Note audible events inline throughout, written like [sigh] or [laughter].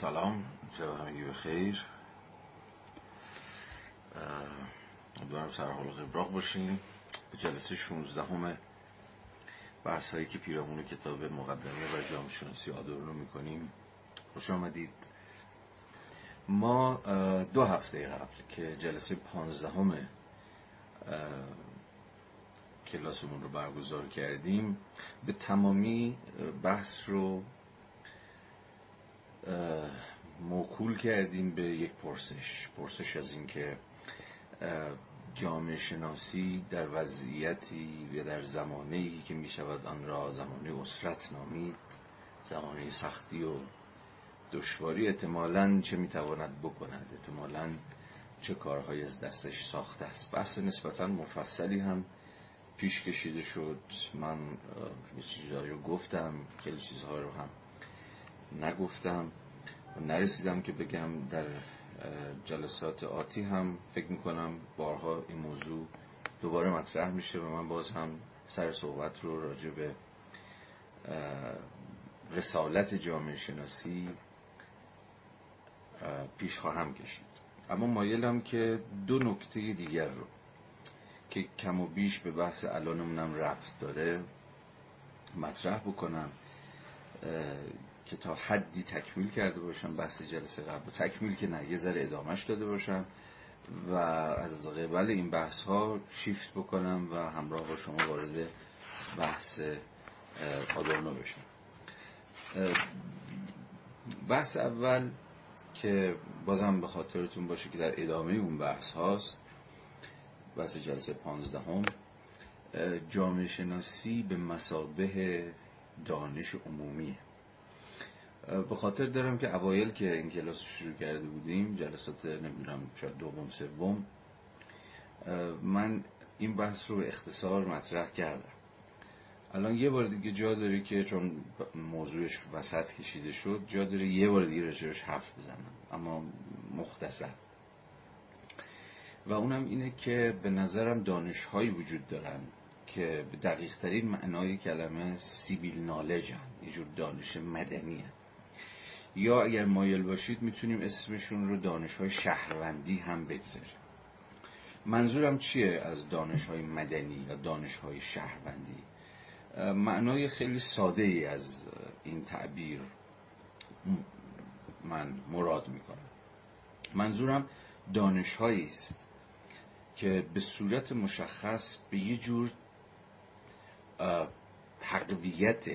سلام شب همگی به خیر. امیدوارم سر حال قبراق باشیم به جلسه 16 همه بحث هایی که پیرامون کتاب مقدمه و جامعه شناسی رو می‌کنیم. خوش آمدید. ما دو هفته قبل که جلسه 15 همه کلاسمون رو برگزار کردیم به تمامی بحث رو موکول کردیم به یک پرسش. پرسش از اینکه جامعه شناسی در وضعیتی یا در زمانه که می شود آن را زمانه اسرت نامید زمانه سختی و دشواری احتمالا چه می‌تواند بکند؟ احتمالا چه کارهایی از دستش ساخته است؟ بحث نسبتا مفصلی هم پیش کشیده شد. من یه چیزهایی رو گفتم خیلی چیزها رو هم نگفتم و نرسیدم که بگم در جلسات آتی هم فکر می‌کنم بارها این موضوع دوباره مطرح میشه و من باز هم سر صحبت رو راجع به رسالت جامعه شناسی پیش خواهم کشید. اما مایلم که دو نکته دیگر رو که کم و بیش به بحث الانمونم ربط داره مطرح بکنم. که تا حدی تکمیل کرده باشم بحث جلسه قبل. تکمیل که نه یه ذره ادامش داده باشم و از قبل این بحث ها شیفت بکنم و همراه با شما وارد بحث آدورنو بشم. بحث اول که بازم به خاطرتون باشه که در ادامه اون بحث هاست بحث جلسه پانزدهم جامعه شناسی به مسابه دانش عمومیه. به خاطر دارم که اوایل که این کلاس شروع کرده بودیم جلسات نمی‌دونم شاید دوم سوم من این بحث رو به اختصار مطرح کردم. الان یه بار دیگه جا داره که چون موضوعش وسط کشیده شد جا داره یه بار دیگه راجعش حرف بزنم اما مختصر. و اونم اینه که به نظرم دانش هایی وجود دارن که به دقیق ترین معنای کلمه سیبیل نالج هم یه جور دانش مدنی یا اگر مایل باشید می‌تونیم اسمشون رو دانش های شهروندی هم بگذاریم. منظورم چیه از دانش های مدنی یا دانش های شهروندی معنای خیلی ساده ای از این تعبیر من مراد می‌کنم منظورم دانش است که به صورت مشخص به یه جور تقویت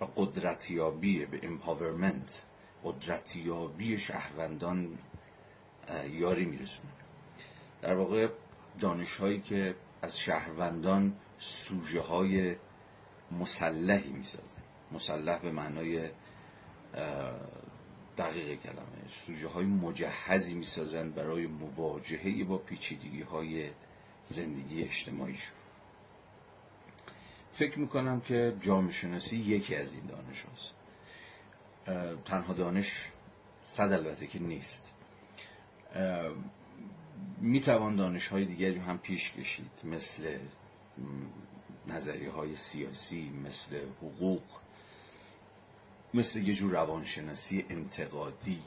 و قدرتیابی به امپاورمنت قدرتیابی شهروندان یاری میرسونه. در واقع دانش هایی که از شهروندان سوژه های مسلحی می‌سازن. مسلح به معنای دقیق کلمه سوژه های مجهزی می‌سازن برای مواجهه با پیچیدگی های زندگی اجتماعی شد فکر می‌کنم که جامعه شناسی یکی از این دانش هاست تنها دانش صد البته که نیست. می‌توان دانش های دیگری هم پیش کشید مثل نظریه های سیاسی مثل حقوق مثل یه جور روانشناسی انتقادی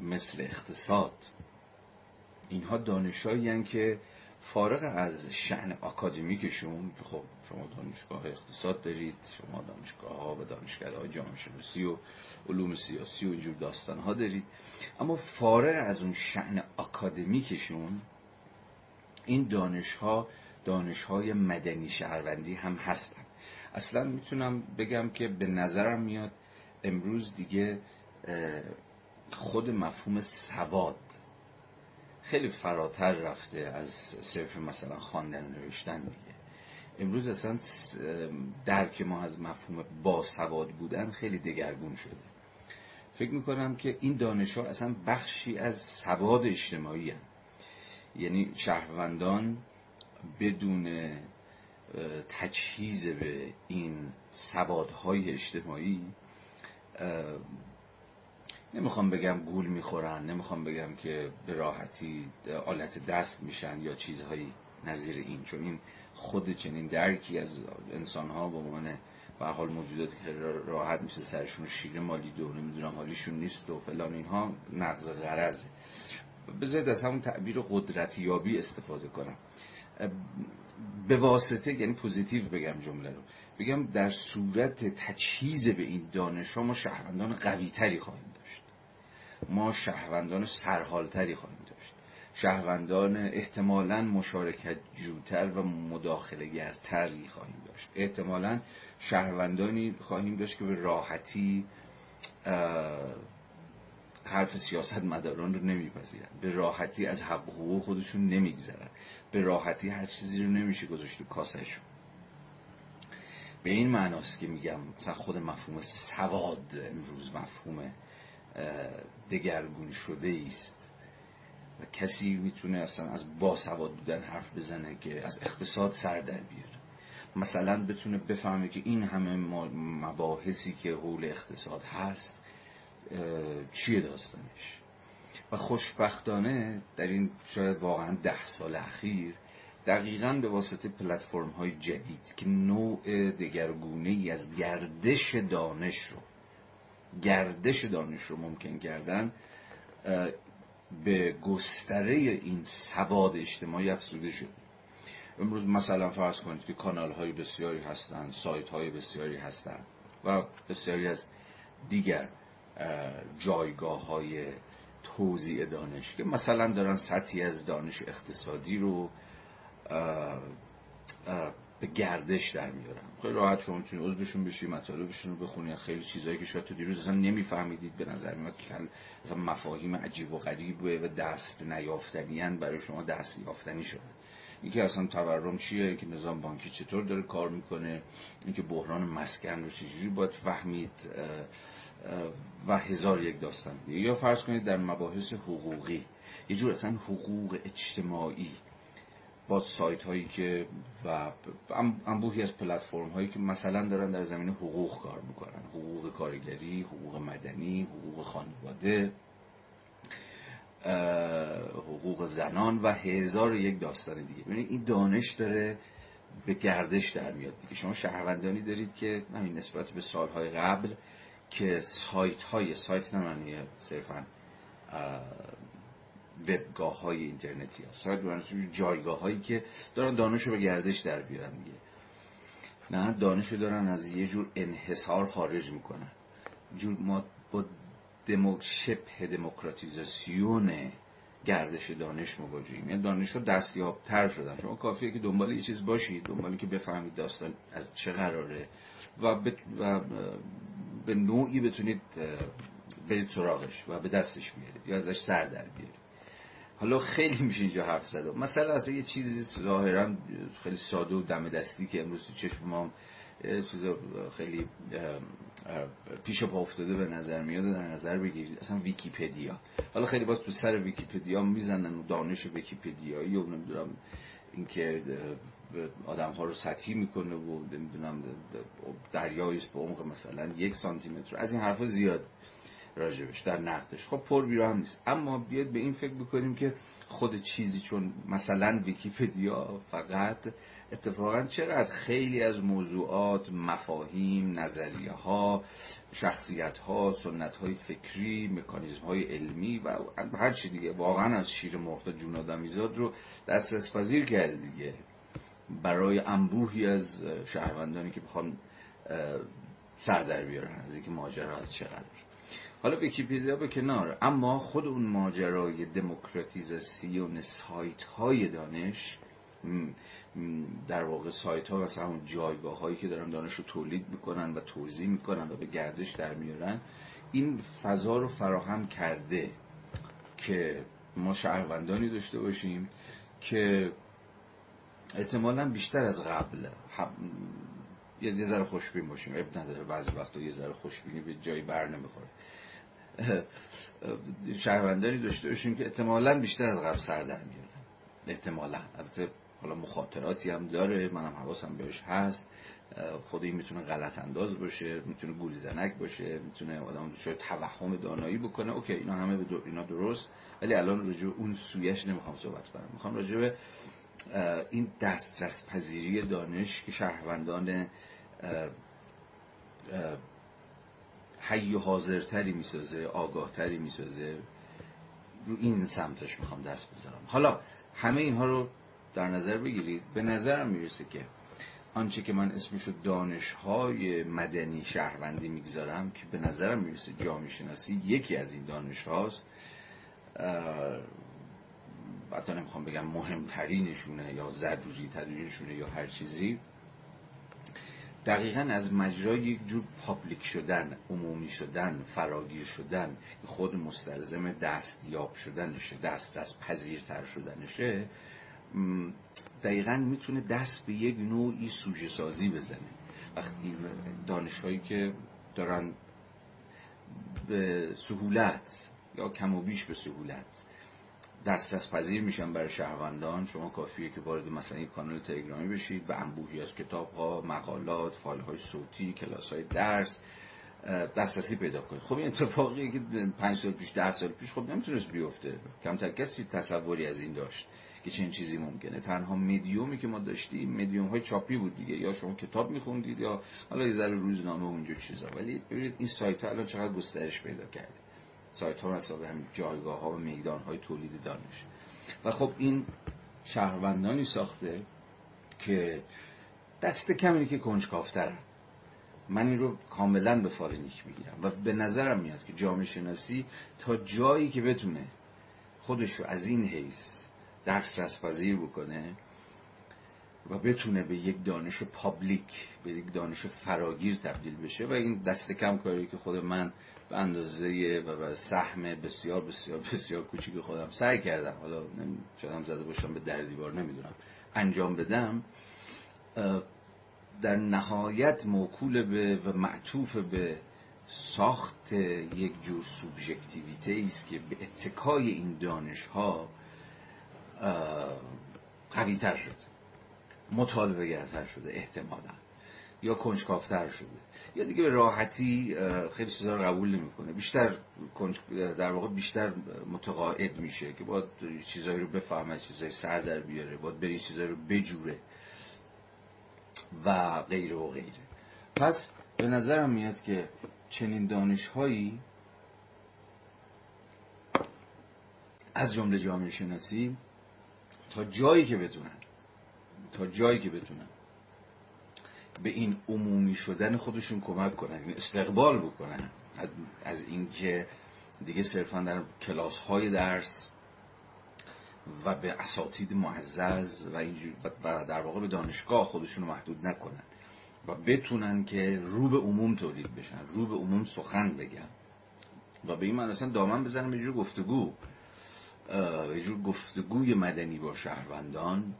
مثل اقتصاد. اینها دانشهایی که فارغ از شعن اکادمیکشون خب شما دانشگاه اقتصاد دارید شما دانشگاه ها و دانشگاه جامعه شناسی و علوم سیاسی و اینجور داستان ها دارید. اما فارغ از اون شعن اکادمیکشون این دانش ها دانش های مدنی شهروندی هم هستن. اصلا می‌تونم بگم که به نظرم میاد امروز دیگه خود مفهوم سواد خیلی فراتر رفته از صرف مثلا خواندن و نوشتن دیگه امروز اصلا درک ما از مفهوم باسواد بودن خیلی دگرگون شده فکر می‌کنم که این دانش ها اصلا بخشی از سواد اجتماعی هم. یعنی شهروندان بدون تجهیز به این سوادهای اجتماعی نمی‌خوام بگم گول می‌خورن نمی‌خوام بگم که به راحتی آلت دست میشن یا چیزهایی نظیر این چون این خود چنین درکی از انسانها به عنوان و حال موجوداتی که راحت میشه سرشون شیره مالید و نمی‌دونم حالیشون نیست و فلان اینها نقض غرضه. بذارید از همون تعبیر قدرتیابی استفاده کنم. به واسطه یعنی پوزیتیو بگم جمله رو. بگم در صورت تجهیز به این دانش ها ما شهروندان قوی تری خواهیم ما شهروندان سرحالتری خواهیم داشت. شهروندان احتمالا مشارکت جوتر و مداخله گرتری خواهیم داشت. احتمالا شهروندانی خواهیم داشت که به راحتی حرف سیاست مداران رو نمیپذیرن. به راحتی از حق حقوق خودشون نمیگذرن. به راحتی هر چیزی رو نمیشه گذاشت تو کاسهشون. به این معناست که میگم مثلا خود مفهوم سواد امروز مفهوم دگرگون شده است و کسی می‌تونه اصلا از باسواد بودن حرف بزنه که از اقتصاد سر در بیاره. مثلا بتونه بفهمه که این همه مباحثی که حول اقتصاد هست چیه داستانش. و خوشبختانه در این شاید واقعا ده سال اخیر دقیقا به واسطه پلتفرم های جدید که نوع دگرگونه از گردش دانش رو گردش دانش رو ممکن کردن به گستره این سواد اجتماعی افزوده شده امروز مثلا فرض کنید که کانال های بسیاری هستند سایت های بسیاری هستند و بسیاری از دیگر جایگاه های توضیع دانش که مثلا دارن سطحی از دانش اقتصادی رو به گردش در میارن خیلی راحت شما می‌تونید عضوشون بشی مطالبشون رو بخونید خیلی چیزایی که شاید تو دیروز اصلا نمیفهمیدید به نظر میاد که مثلا مفاهیم عجیب و غریب و دست نیافتنیان برای شما دست یافتنی شده. اینکه اصلا تورم چیه؟ که نظام بانکی چطور داره کار می‌کنه؟ اینکه بحران مسکن رو چجوری باید فهمید؟ و هزار یک داستان یا فرض کنید در مباحث حقوقی یه جور اصلا حقوق اجتماعی با سایت هایی که و انبوهی از پلتفرم هایی که مثلا دارن در زمین حقوق کار می‌کنن. حقوق کارگری حقوق مدنی حقوق خانواده حقوق زنان و هزار یک داستان دیگه. ببینید این دانش داره به گردش در میاد دیگه. شما شهروندانی دارید که همین نسبت به سالهای قبل که سایت های سایت نه صرفا وبگاه های اینترنتی ها. سایت جایگاه هایی که دارن دانش رو به گردش در بیارن دیگه. نه دانش رو دارن از یه جور انحصار خارج می‌کنن. جور ما با دمو شبه دموکراتیزاسیون گردش دانش مواجهیم. یعنی دانش رو دستیاب تر شدن. شما کافیه که دنبال یه چیز باشید دنبالی که بفهمید داستان از چه قراره و, و به نوعی بتونید برید سراغش و به دستش بیارید یا ازش سر در بیارید. حالا خیلی میشه اینجا حرف زده مثلا اصلا یه چیزی ظاهرا خیلی ساده و دم دستی که امروز تو چشم ما چیز خیلی پیش پا افتاده به نظر میاد در نظر بگیرید. اصلا ویکیپدیا. حالا خیلی باز تو سر ویکیپدیا می‌زنن و دانش ویکیپدیایی و نمی‌دونم اینکه آدم ها رو سطحی می‌کنه و نمی‌دونم دریایی به عمق مثلا یک سانتی متر. از این حرفا زیاد راجبش در نقدش. خب پر بیراه هم نیست. اما بیاد به این فکر بکنیم که خود چیزی چون مثلا ویکیپدیا فقط اتفاقا چقدر خیلی از موضوعات مفاهیم نظریه ها شخصیت ها سنت های فکری مکانیزم های علمی و هر چی دیگه واقعا از شیر مرغ جون آدمیزاد رو دسترس پذیر کرده دیگه. برای انبوهی از شهروندانی که بخوان سر در بیارن از اینکه ماجرا از چقدر. حالا ویکیپدیا به کنار. اما خود اون ماجرای دموکراتیزاسیون سایت های دانش در واقع سایت ها و همون جایگاه هایی که دارن دانش رو تولید می‌کنن و توضیح می‌کنن و به گردش در میارن این فضا رو فراهم کرده که ما شهروندانی داشته باشیم که احتمالا بیشتر از قبل یه ذره خوشبین باشیم. اب نداره بعضی وقتا یه ذره خوشبینی به جایی بر نمی‌خوره. [laughs] شهروندانی داشته باشیم که احتمالا بیشتر از قبل سر در میارن احتمالا. البته حالا مخاطراتی هم داره. منم حواسم بهش هست. خود می‌تونه غلط انداز باشه می‌تونه گولی زنک باشه می‌تونه آدم دچار توهم دانایی بکنه. اوکی اینا همه به اینا درست ولی الان راجع اون سویش نمی‌خوام صحبت کنم. می‌خوام راجع به این دسترس پذیری دانش که شهروندان حی و حاضرتری می‌سازه آگاهتری می‌سازه. رو این سمتش می‌خوام دست بذارم. حالا همه اینها رو در نظر بگیرید. به نظرم می‌رسه که آنچه که من اسمشو دانشهای مدنی شهروندی می‌گذارم که به نظرم می‌رسه جامعه شناسی یکی از این دانش هاست حتی نمی‌خوام بگم مهمترینشونه یا ضروری ترینشونه یا هر چیزی. دقیقا از مجرای یک جور پابلیک شدن عمومی شدن فراگیر شدن خود مستلزم دستیاب شدنشه دسترس پذیرتر شدنشه. دقیقا می‌تونه دست به یک نوعی سوژه سازی بزنه. وقتی دانشهایی که دارن به سهولت یا کم و بیش به سهولت دسترس پذیر میشن برای شهروندان. شما کافیه که وارد مثلا یک کانال تلگرامی بشید به انبوهی از کتاب ها مقالات فایل های صوتی کلاس های درس دسترسی پیدا کنید. خب این اتفاقی که پنج سال پیش ده سال پیش خب نمی‌تونست بیفته. کمتر کسی تصوری از این داشت که چنین چیزی ممکنه. تنها مدیومی که ما داشتیم مدیوم های چاپی بود دیگه. یا شما کتاب میخوندید یا حالا یه ذره روزنامه و اونجور چیزا. ولی ببینید این سایت ها الان چقدر گسترش پیدا کرده. سایت ها مثلا همین جایگاه ها و میدان های تولید دانش. و خب این شهروندانی ساخته که دست کمی که کنجکاوترن من این رو کاملا به فال نیک می‌گیرم و به نظرم میاد که جامعه شناسی تا جایی که بتونه خودش رو از این حیث دسترس پذیر بکنه و بتونه به یک دانش public به یک دانش فراگیر تبدیل بشه و این دست کم کاری که خود من به اندازه و به سهم بسیار بسیار بسیار کوچیک خودم سعی کردم حالا شدم زده باشم به در دیوار نمی‌دونم انجام بدم در نهایت موکول به و معطوف به ساخت یک جور سوبژکتیویته است که به اتکای این دانش ها قوی تر شده مطالبه گرتر شده احتمالا. یا کنجکافتر شده. یا دیگه به راحتی خیلی چیزا رو قبول نمی‌کنه. بیشتر در واقع بیشتر متقاعد میشه که باید چیزایی رو بفهمه چیزایی سر در بیاره باید بری چیزایی رو بجوره و غیره و غیره. پس به نظرم میاد که چنین دانش هایی از جمله جامعه شناسی تا جایی که بتونن تا جایی که بتونن. به این عمومی شدن خودشون کمک کنن یعنی استقبال بکنن. از اینکه دیگه صرفا در کلاس های درس و به اساتید معزز و, و در واقع به دانشگاه خودشون رو محدود نکنن. و بتونن که رو به عموم تولید بشن رو به عموم سخن بگن. و به این معنی اصلا دامن بزنم یه جور گفتگو یه جور گفتگوی مدنی با شهروندان.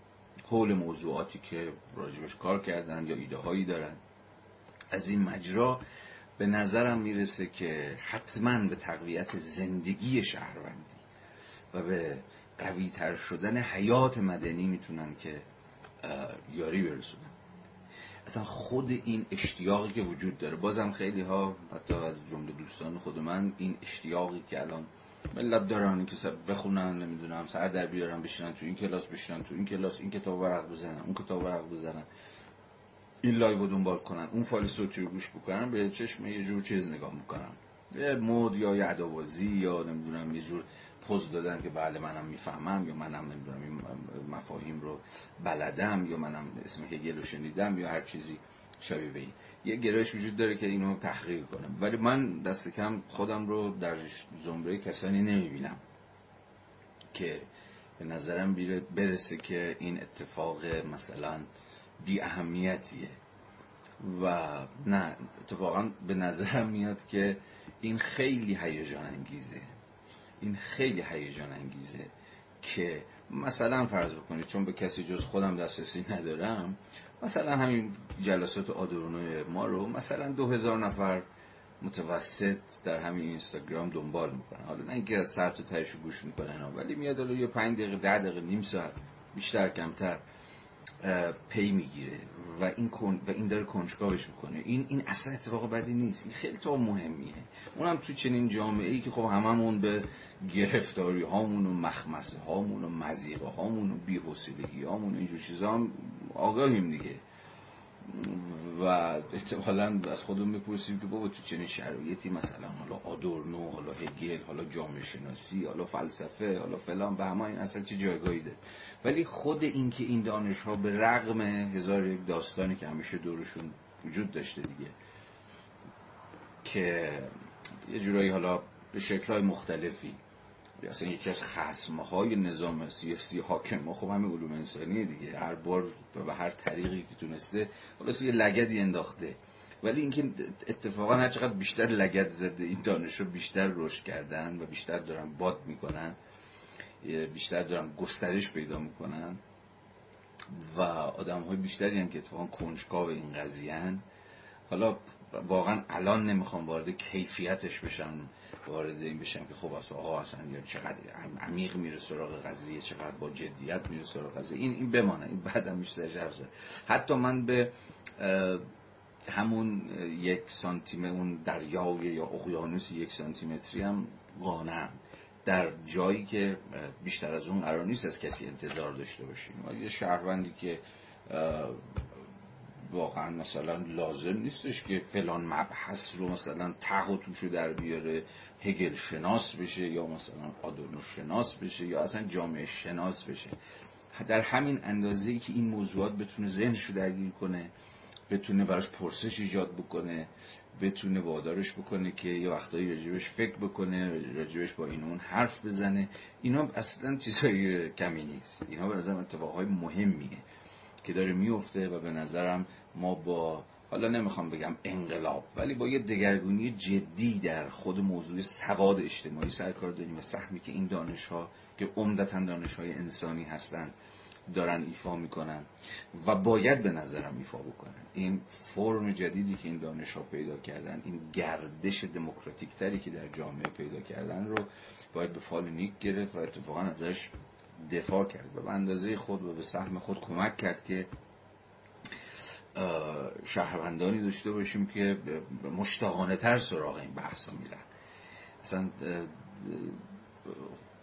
حول موضوعاتی که راجبش کار کردن یا ایده هایی دارن. از این مجرا به نظرم می‌رسه که حتما به تقویت زندگی شهروندی و به قوی تر شدن حیات مدنی می‌تونن که یاری برسونن. اصلا خود این اشتیاقی که وجود داره بازم خیلی ها حتی از جمله دوستان خود من این اشتیاقی که الان ملت دارن که بخونن نمی‌دونم سر در بیارن بشینن تو این کلاس بشینن تو این کلاس این کتاب ورق بزنن اون کتاب ورق بزنن. این live رو دنبال کنن اون فایل صوتی رو گوش بکنن به چشم یه جور چیز نگاه می‌کنن. یه مد یا یه ادابازی یا نمی‌دونم یه جور پوز دادن که بله منم می‌فهمم یا منم نمی‌دونم این مفاهیم رو بلدم یا منم اسم هگل رو شنیدم یا هر چیزی. شبیه به این. یه گرایش وجود داره که اینو تحقیق کنم. ولی من دست کم خودم رو در زمره کسانی نمی‌بینم که به نظرم برسه که این اتفاق مثلا بی اهمیتیه و نه اتفاقا به نظرم میاد که این خیلی هیجان انگیزه. این خیلی هیجان انگیزه که مثلا فرض بکنید چون به کسی جز خودم دسترسی ندارم مثلا همین جلسات آدرونوی ما رو مثلا دو هزار نفر متوسط در همین اینستاگرام دنبال می‌کنن. حالا نه اینکه از سر تا گوش می‌کنن ولی میاد یه پنج دقیقه ده دقیقه نیم ساعت بیشتر کمتر. پی می‌گیره و این و این داره کنجکاوش می‌کنه. این این اصلا اتفاق بدی نیست. این خیلی تو مهمیه. اونم تو چنین جامعه ای که خب هممون به گرفتاری هامون و مخمسه هامون و مزیقه هامون و بی‌حوصلگی هامون و اینجور چیزا هم آگاهیم دیگه. و احتمالا از خودمون می‌پرسیم که بابا تو چنین شرایطی مثلا حالا آدورنو حالا هگل حالا جامعه شناسی حالا فلسفه حالا فلان و همه این اصلا چه جایگاهی داره. ولی خود اینکه این دانش ها به رغم هزار یک داستانی که همیشه دورشون وجود داشته دیگه که یه جورایی حالا به شکلهای مختلفی اصلا یکی از خسمه نظام سیاسی حاکم ما خب همه علوم انسانیه دیگه. هر بار به هر طریقی که تونسته خلاص یه لگدی انداخته. ولی اینکه اتفاقا هر چقدر بیشتر لگد زده این دانش رو بیشتر رشد کردن و بیشتر دارن باد می‌کنن بیشتر دارن گسترش پیدا می‌کنن و آدم های بیشتری هم که اتفاقا کنجکاو این قضیه حالا واقعا الان نمی‌خوام وارد کیفیتش بشم. وارد این بشم که خب اصلا آقا اصلا یا چقدر عمیق میره سراغ قضیه چقدر با جدیت میره سراغ قضیه. این این بمانه این بعدم میشه حرف زد. حتی من به همون یک سانتیمتر اون دریای یا اقیانوس یک سانتیمتری هم قانم در جایی که بیشتر از اون قرار نیست از کسی انتظار داشته باشیم. یه شهروندی که واقعا مثلا لازم نیستش که فلان مبحث رو مثلا تق و توشو در بیاره هگل شناس بشه یا مثلا آدورنو شناس بشه یا اصلا جامعه شناس بشه. در همین اندازه که این موضوعات بتونه ذهنش رو درگیر کنه بتونه براش پرسش ایجاد بکنه بتونه وادارش بکنه که یه وقتایی راجبش فکر بکنه راجبش با این اون حرف بزنه. اینا اصلا چیزایی کمی نیست. اینا به نظرم اتفاقهای مهمیه. که داره میفته و به نظرم ما با حالا نمی‌خوام بگم انقلاب ولی با یه دگرگونی جدی در خود موضوع سواد اجتماعی سرکار داریم و سهمی که این دانش ها که عمدتا دانش های انسانی هستند دارن ایفا می‌کنن و باید به نظرم ایفا بکنن. این فرم جدیدی که این دانش ها پیدا کردن این گردش دموکراتیک تری که در جامعه پیدا کردن رو باید به فال نیک گرفت و اتفاقا ازش دفاع کرد و به اندازه خود و به سهم خود کمک کرد که شهروندانی داشته باشیم که مشتاقانه تر سراغ این بحثا میرن. اصلا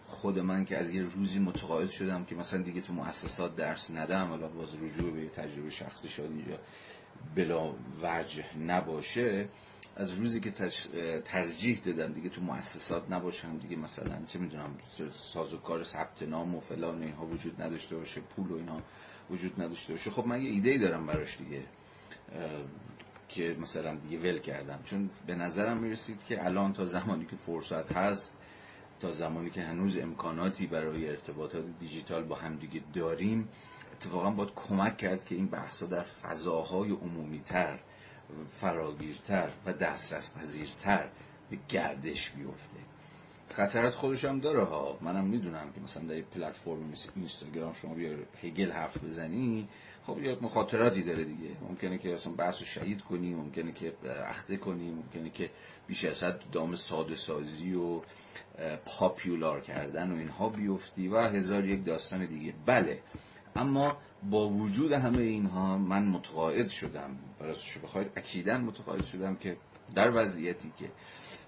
خود من که از یه روزی متقاعد شدم که مثلا دیگه تو مؤسسات درس ندم حالا باز رجوع به تجربه شخصی شد اینجا بلا وجه نباشه از روزی که ترجیح دادم دیگه تو مؤسسات نباشم دیگه مثلا چه می‌دونم سازوکار ثبت نام و فلان اینها وجود نداشته باشه پول و اینا وجود نداشته باشه. خب من یه ایده دارم براش دیگه که مثلا دیگه ول کردم. چون به نظرم می‌رسید که الان تا زمانی که فرصت هست تا زمانی که هنوز امکاناتی برای ارتباطات دیجیتال با همدیگه داریم اتفاقا باید کمک کرد که این بحثا در فضاهای عمومیتر فراگیرتر و دسترس پذیرتر به گردش بیفته. خطرات خودش هم داره ها. منم می‌دونم که مثلا در یه پلتفرم مثل اینستاگرام شما بیا هگل حرف بزنی خب یه مخاطراتی داره دیگه. ممکنه که اصلا بحث رو شهید کنی ممکنه که اخته کنی ممکنه که بیش از حد دام ساده سازی و پاپیولار کردن و اینها بیفتی و هزار یک داستان دیگه. بله. اما با وجود همه اینها من متقاعد شدم. برای بخواید اکیدا متقاعد شدم که در وضعیتی که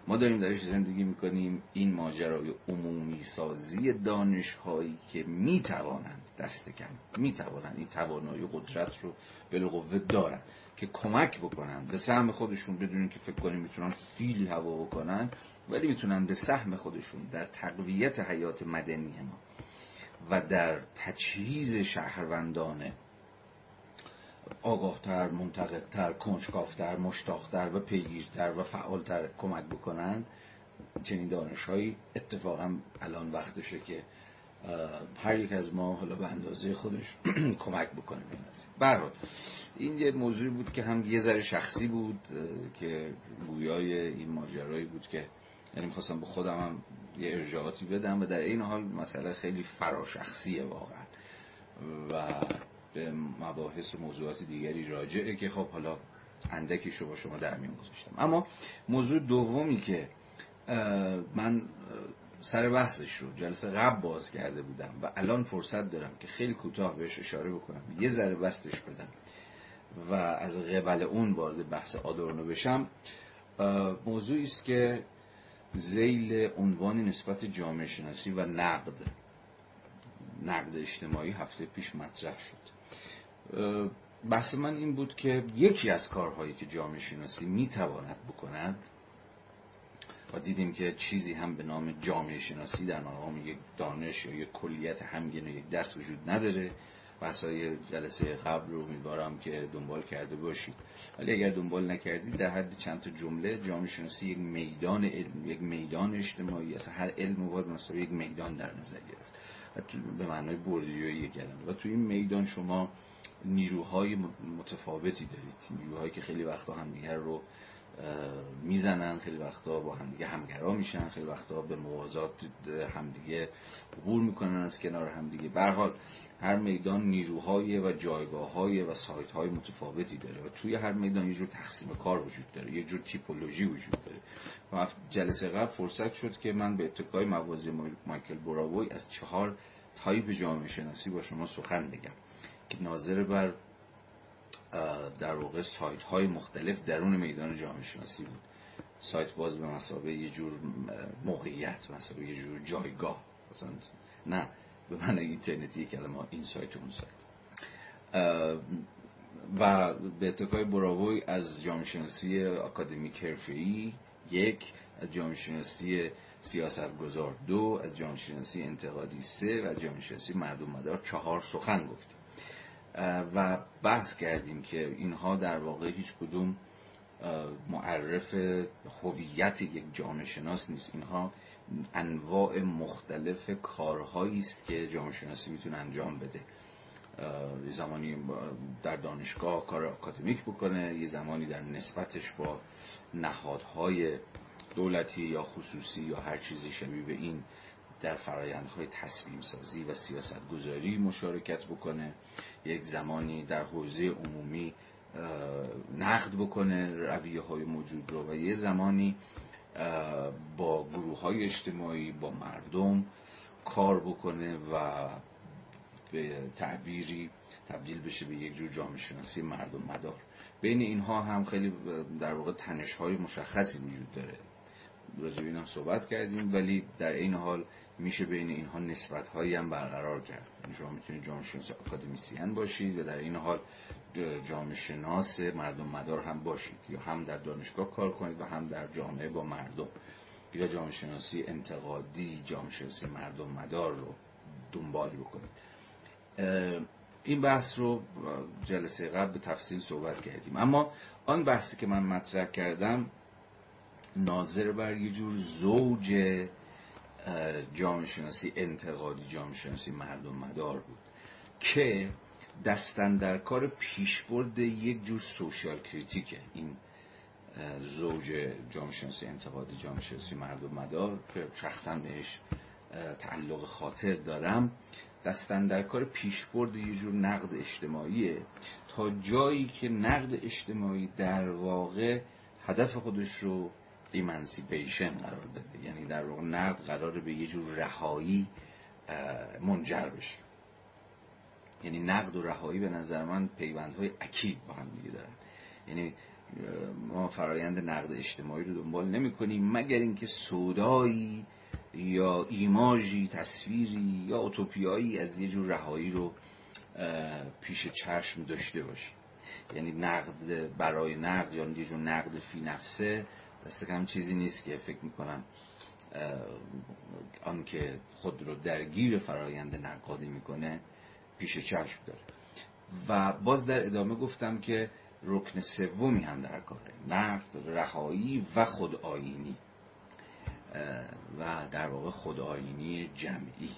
ما داریم درش زندگی می‌کنیم این ماجرای عمومی سازی دانش هایی که می‌توانند دست کم می‌توانند این توانایی قدرت رو بالقوه دارن که کمک بکنن به سهم خودشون بدونین که فکر کنیم می‌تونن فیل هوا بکنن ولی می‌تونن به سهم خودشون در تقویت حیات مدنی ما و در تجهیز شهروندان آگاهتر، منتقدتر، کنجکافتر، مشتاقتر و پیگیرتر و فعالتر کمک بکنن چنین دانشهایی اتفاقا الان وقتشه که هر یک از ما حالا به اندازه خودش [clears throat] کمک بکنه به این این یه موضوعی بود که هم یه ذره شخصی بود که گویای این ماجرایی بود که یعنی می‌خواستم به خودم هم یه ارجاعاتی بدم و در این حال مسئله خیلی فراشخصیه واقعا. و به مباحث و موضوعات دیگری راجعه که خب حالا اندکیش رو با شما در میون گذاشتم. اما موضوع دومی که من سر بحثش رو جلسه قبل باز کرده بودم و الان فرصت دارم که خیلی کوتاه بهش اشاره بکنم. یه ذره بستش بدم و از قبل اون وارد بحث آدورنو بشم. موضوعی است که زیل عنوان نسبت جامعه شناسی و نقد نقد اجتماعی هفته پیش مطرح شد. بحث من این بود که یکی از کارهایی که جامعه شناسی می‌تواند بکند و دیدیم که چیزی هم به نام جامعه شناسی در مقام یک دانش یا یک کلیت همگین و یک دست وجود نداره. بحثای جلسه قبل رو امیدوارم که دنبال کرده باشید. ولی اگر دنبال نکردید در حد چند تا جمله جامعه شناسی یک میدان علم یک میدان اجتماعی اصلا هر علم باید مثلا یک میدان در نظر گرفت. و به معنای بردیوی کلمه و تو این میدان شما نیروهای متفاوتی دارید. نیروهایی که خیلی وقتا همدیگر رو می‌زنن خیلی وقتا با همدیگه همگرا میشن خیلی وقتا به موازات همدیگه عبور می‌کنن از کنار همدیگه. به حال هر میدان نیروهای و جایگاه و سایت های متفاوتی داره و توی هر میدان یه جور تقسیم کار وجود داره یه جور تیپولوژی وجود داره. و جلسه قبل فرصت شد که من به اتکای موازی مایکل بوراووی از چهار تایپ جامعه شناسی با شما سخن بگم که ناظر بر در واقع سایت های مختلف درون میدان جامعه شناسی بود. سایت باز به مثابه یه جور موقعیت به مثابه یه جور جایگاه. مثلا نه به معنی اینترنتی کلمه این سایت و اون سایت. و به اتکای براوی از جامعه شناسی اکادمیک حرفه‌ای یک از جامعه شناسی سیاست گذار دو از جامعه شناسی انتقادی سه و از جامعه شناسی مردم مدار چهار سخن گفتیم و بحث کردیم که اینها در واقع هیچ کدوم معرف هویت یک جامعه شناس نیست. اینها انواع مختلف کارهایی است که جامعه شناسی می‌تونه انجام بده. یه زمانی در دانشگاه کار اکادمیک بکنه یه زمانی در نسبتش با نهادهای دولتی یا خصوصی یا هر چیزی شبیه به این در فرایندهای تصمیم سازی و سیاست گذاری مشارکت بکنه یک زمانی در حوزه عمومی نقد بکنه رویه های موجود رو و یه زمانی با گروه های اجتماعی با مردم کار بکنه و به تعبیری تبدیل بشه به یک جور جامعه شناسی مردم مدار. بین اینها هم خیلی در واقع تنش های مشخصی وجود داره. راجع اینا صحبت کردیم ولی در این حال میشه بین اینها نسبت هایی هم برقرار کرد. یعنی شما می‌تونید جامعه شناس اکادمیسیان باشید و در این حال جامعه شناس مردم مدار هم باشید یا هم در دانشگاه کار کنید و هم در جامعه با مردم. یا جامعه شناسی انتقادی جامعه شناسی مردم مدار رو دنبال بکنید. این بحث رو جلسه قبل به تفصیل صحبت کردیم. اما آن بحثی که من مطرح کردم ناظر بر یه جور زوج جامعه شناسی انتقادی جامعه شناسی مردم مدار بود که دستن در کار پیشبرد یک جور سوشال کریتیکه. این زوج جامعه شناسی انتقادی جامعه شناسی مردم مدار که شخصا بهش تعلق خاطر دارم دستن در کار پیشبرد یه جور نقد اجتماعیه تا جایی که نقد اجتماعی در واقع هدف خودش رو ایمانسیپیشن قرار بده یعنی در واقع نقد قرار به یه جور رهایی منجر بشه. یعنی نقد و رهایی به نظر من پیوندهای اکید با هم دیگه دارن. یعنی ما فرایند نقد اجتماعی رو دنبال نمی کنیم مگر اینکه سودایی یا ایماژی تصویری یا اوتوپیایی از یه جور رهایی رو پیش چشم داشته باشیم. یعنی نقد برای نقد یا یه جور نقد فی نفسه دست کم چیزی نیست که فکر می‌کنم آن که خود رو درگیر فرایند نقادی می‌کنه پیش چشم داره. و باز در ادامه گفتم که رکن سومی هم در کاره نقد رهایی و خودآینی و در واقع خودآینی جمعی.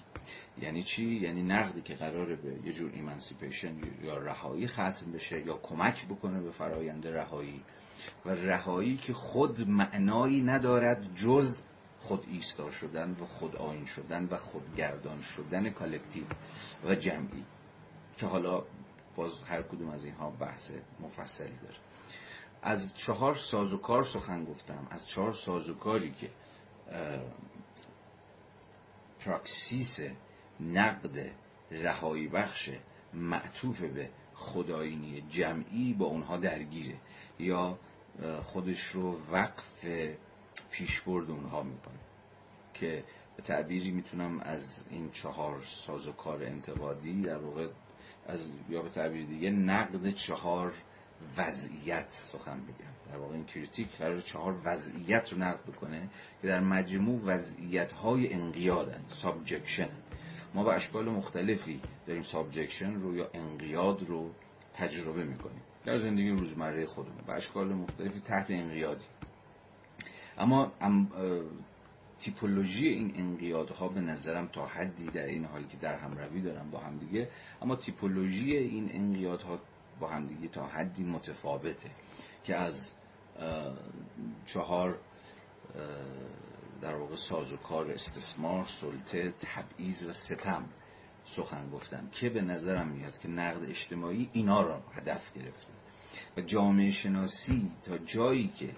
یعنی چی؟ یعنی نقدی که قراره به یه جور ایمانسیپیشن یا رهایی ختم بشه یا کمک بکنه به فرایند رهایی. و رهایی که خود معنایی ندارد جز خود ایستا شدن و خود آیین شدن و خودگردان شدن collective و جمعی. که حالا باز هر کدوم از اینها بحث مفصلی داره. از چهار سازوکار سخن گفتم. از چهار سازوکاری که پراکسیس نقد رهایی بخش معطوف به خودآیینی جمعی با اونها درگیره. یا خودش رو وقف پیشبرد اونها می‌کنه که به تعبیری می‌تونم از این چهار سازوکار انتقادی در واقع از یا به تعبیر دیگه نقد چهار وضعیت سخن بگم. در واقع این critique قرار چهار وضعیت رو نقد بکنه که در مجموع وضعیت های انقیادن subjection ما به اشکال مختلفی داریم subjection رو یا انقیاد رو تجربه می‌کنیم. در زندگی روزمره خودمون به اشکال مختلفی تحت انقیادی. اما تیپولوژی این انقیادها به نظرم تا حدی در این حالی که در هم روی دارم با هم دیگه اما تیپولوژی این انقیادها با هم دیگه تا حدی متفاوته که از چهار در واقع سازوکار استثمار سلطه تبعیض و ستم. سخن گفتم. که به نظرم میاد که نقد اجتماعی اینا را هدف گرفته. و جامعه شناسی تا جایی که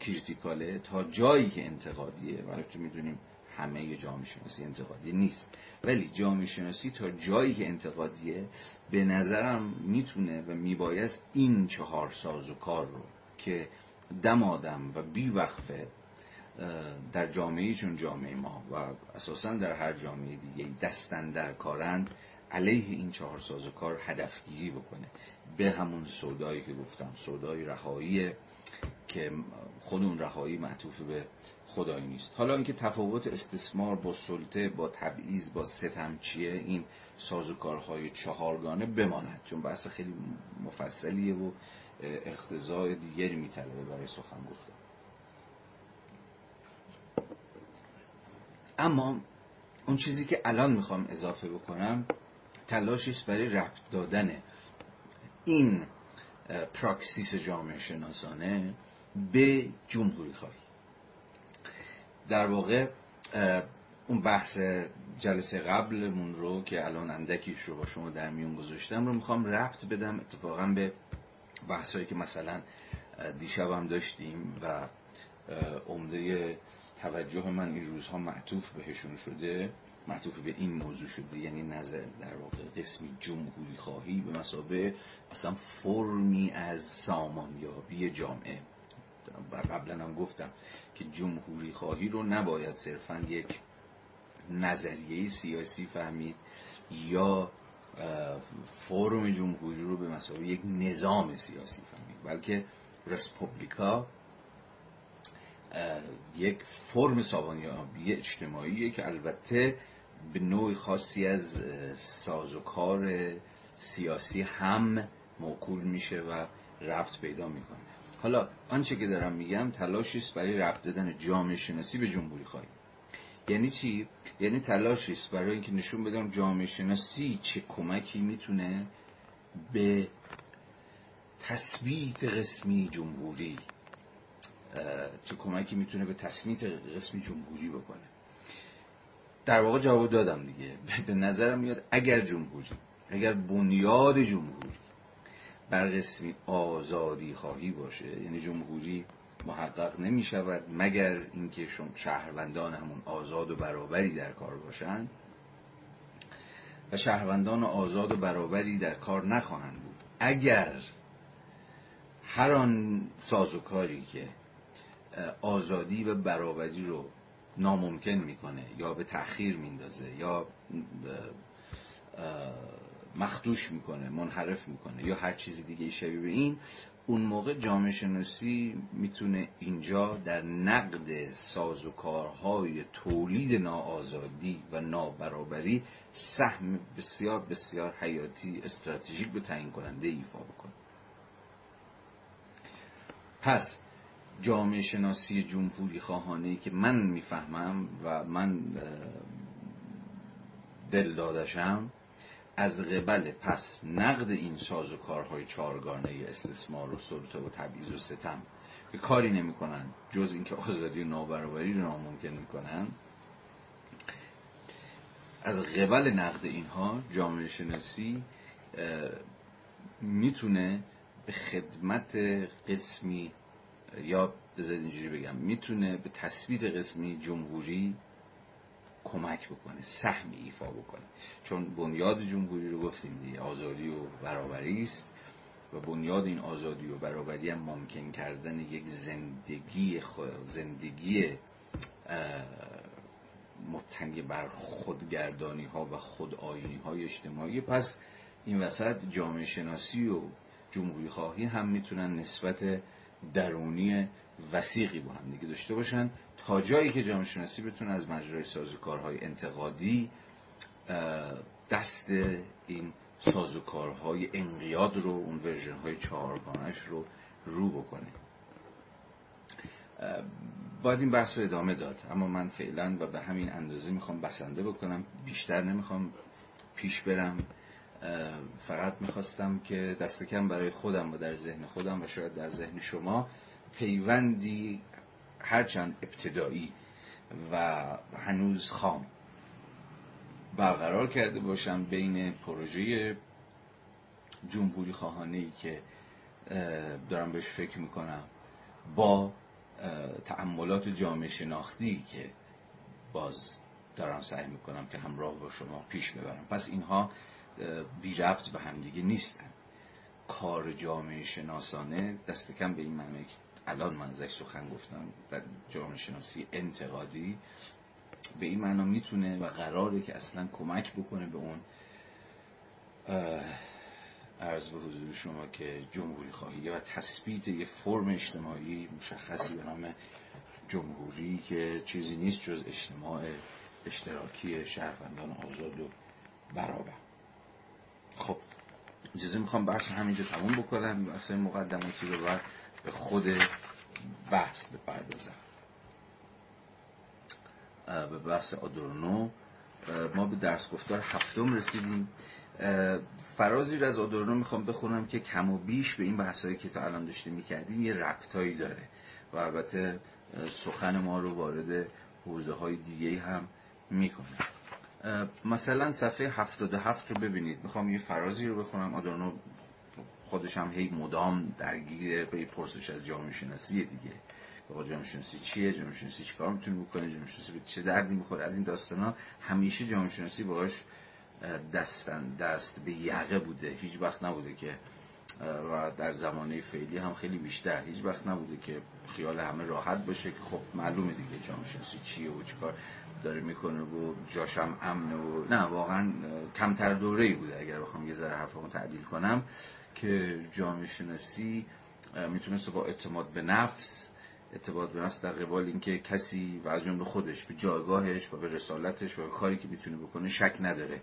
کریتیکاله تا جایی که انتقادیه ولی تو می‌دونیم همه جامعه شناسی انتقادی نیست. ولی جامعه شناسی تا جایی که انتقادیه به نظرم می‌تونه و میبایست این چهار ساز و کار رو که دم آدم و بی وقفه در جامعه چون جامعه ما و اساسا در هر جامعه دیگه دستن در کارند علیه این چهار ساز و کار هدفگیری بکنه. به همون سودایی که گفتم سودای رهایی که خود اون رهایی معطوف به خدایی نیست. حالا اینکه تفاوت استثمار با سلطه با تبعیض با ستم چیه این سازوکارهای چهارگانه بماند. چون بحث خیلی مفصلیه و اختزای دیگری میطلبه برای سخن گفتن. اما اون چیزی که الان می‌خوام اضافه بکنم تلاشی است برای ربط دادن این پراکسیس جامعه شناسانه به جمهوری خواهی. در واقع اون بحث جلسه قبلمون رو که الان اندکیش رو با شما در میون گذاشتم رو می‌خوام ربط بدم اتفاقا به بحثایی که مثلا دیشب داشتیم و عمده توجه من این روزها معطوف بهشون شده معطوف به این موضوع شده یعنی نظر در واقع قسمی جمهوری خواهی به مسابه اصلا فرمی از سامانیابی جامعه. قبلا هم گفتم که جمهوری خواهی رو نباید صرفا یک نظریه سیاسی فهمید یا فرم جمهوری رو به مسابقه یک نظام سیاسی فهمید بلکه رسپوبلیکا یک فرم سامانیابی اجتماعیه که البته به نوع خاصی از سازوکار سیاسی هم موکول میشه و ربط پیدا می‌کنه. حالا آنچه که دارم میگم تلاشی است برای ربط دادن جامعه شناسی به جمهوری خواهی یعنی چی؟ یعنی تلاشی است برای اینکه نشون بدم جامعه شناسی چه کمکی می‌تونه به تثبیت قسمی جمهوری چه کمکی می‌تونه به تثبیت قسمی جمهوری بکنه. در واقع جواب دادم دیگه. به نظرم میاد اگر جمهوری اگر بنیاد جمهوری بر قسمی آزادی خواهی باشه یعنی جمهوری محقق نمی شود مگر اینکه شهروندان همون آزاد و برابری در کار باشند و شهروندان آزاد و برابری در کار نخواهند بود. اگر هر آن سازوکاری که آزادی و برابری رو ناممکن می‌کنه یا به تأخیر میندازه یا مخدوش می‌کنه منحرف می‌کنه یا هر چیزی دیگه شبیه به این اون موقع جامعه شناسی می‌تونه اینجا در نقد سازوکارهای تولید ناآزادی و نابرابری سهم بسیار بسیار حیاتی استراتژیک به تعیین کننده ایفا بکنه. پس جامعه شناسی جمهوری خواهانه که من می‌فهمم و من دل دادشم از قبل پس نقد این ساز و کارهای چارگانه استثمار و سلطه و تبعیض و ستم که کاری نمی‌کنن جز اینکه آزادی و نابرابری رو ناممکن می‌کنن. از قبل نقد اینها جامعه شناسی می‌تونه به خدمت قسمی یا بذارید اینجوری بگم می‌تونه به تثبیت قسمی جمهوری کمک بکنه سهمی ایفا بکنه. چون بنیاد جمهوری رو گفتیم دیگه آزادی و برابری است و بنیاد این آزادی و برابری هم ممکن کردن یک زندگی زندگی مبتنی بر خودگردانی ها و خود آینی های اجتماعی. پس این وسط جامعه شناسی و جمهوری خواهی هم می‌تونن نسبت درونی وسیقی با هم دیگه داشته باشن تا جایی که جامعه شناسی بتونه از مجرای سازوکارهای انتقادی دست این سازوکارهای انقیاد رو اون ورژن های چهارگانش رو رو بکنه. باید این بحث رو ادامه داد. اما من فعلا و به همین اندازه می‌خوام بسنده بکنم. بیشتر نمی‌خوام پیش برم. فقط می‌خواستم که دست کم برای خودم و در ذهن خودم و شاید در ذهن شما پیوندی هرچند ابتدایی و هنوز خام برقرار کرده باشم بین پروژه جمهوری خواهانه ای که دارم بهش فکر می‌کنم با تعملات جامعه شناختی که باز دارم سعی می‌کنم که همراه با شما پیش ببرم. پس اینها بی ربط به همدیگه نیستن. کار جامعه شناسانه دست کم به این معنی که الان من ازش سخن گفتم در جامعه شناسی انتقادی به این معنا می‌تونه و قراره که اصلا کمک بکنه به اون عرض به حضور شما که جمهوری خواهی و تثبیت یه فرم اجتماعی مشخصی به نام جمهوری که چیزی نیست جز اجتماع اشتراکی شهروندان آزاد و برابر. خب اجازه می‌خوام بحث همینجا تموم بکنم اصلا مقدماتی رو بر به خود بحث بپردازم. به بحث آدورنو ما به درس گفتار هفتم رسیدیم. فرازی رو از آدورنو می‌خوام بخونم که کم و بیش به این بحثایی که تا الان داشته می‌کردیم یه ربطایی داره و البته سخن ما رو وارد حوزه های دیگه هم می‌کنه. مثلا صفحه 77 رو ببینید. می‌خوام یه فرازی رو بخونم. آدورنو خودش هم هی مدام درگیر به پرسش از جامعه شناسی دیگه آقا جامعه شناسی چیه؟ جامعه شناسی چیکار می‌تونه بکنه؟ جامعه شناسی به چه دردی می‌خوره؟ از این داستانا همیشه جامعه شناسی باهاش دستن دست به یقه بوده. هیچ وقت نبوده که و در زمانه فعلی هم خیلی بیشتر. هیچ وقت نبوده که خیال همه راحت باشه که خب معلومه دیگه جامعه شناسی چیه و چیکار. داره می‌کنه و جاشم امنه و نه واقعا کمتر دوره ای بوده. اگر بخوام یه ذره حرفمو تعدیل کنم که جامعه شناسی می‌تونست با اعتماد به نفس اعتماد به نفس در قبال اینکه کسی و از جمله خودش به جایگاهش و به رسالتش و به کاری که می‌تونه بکنه شک نداره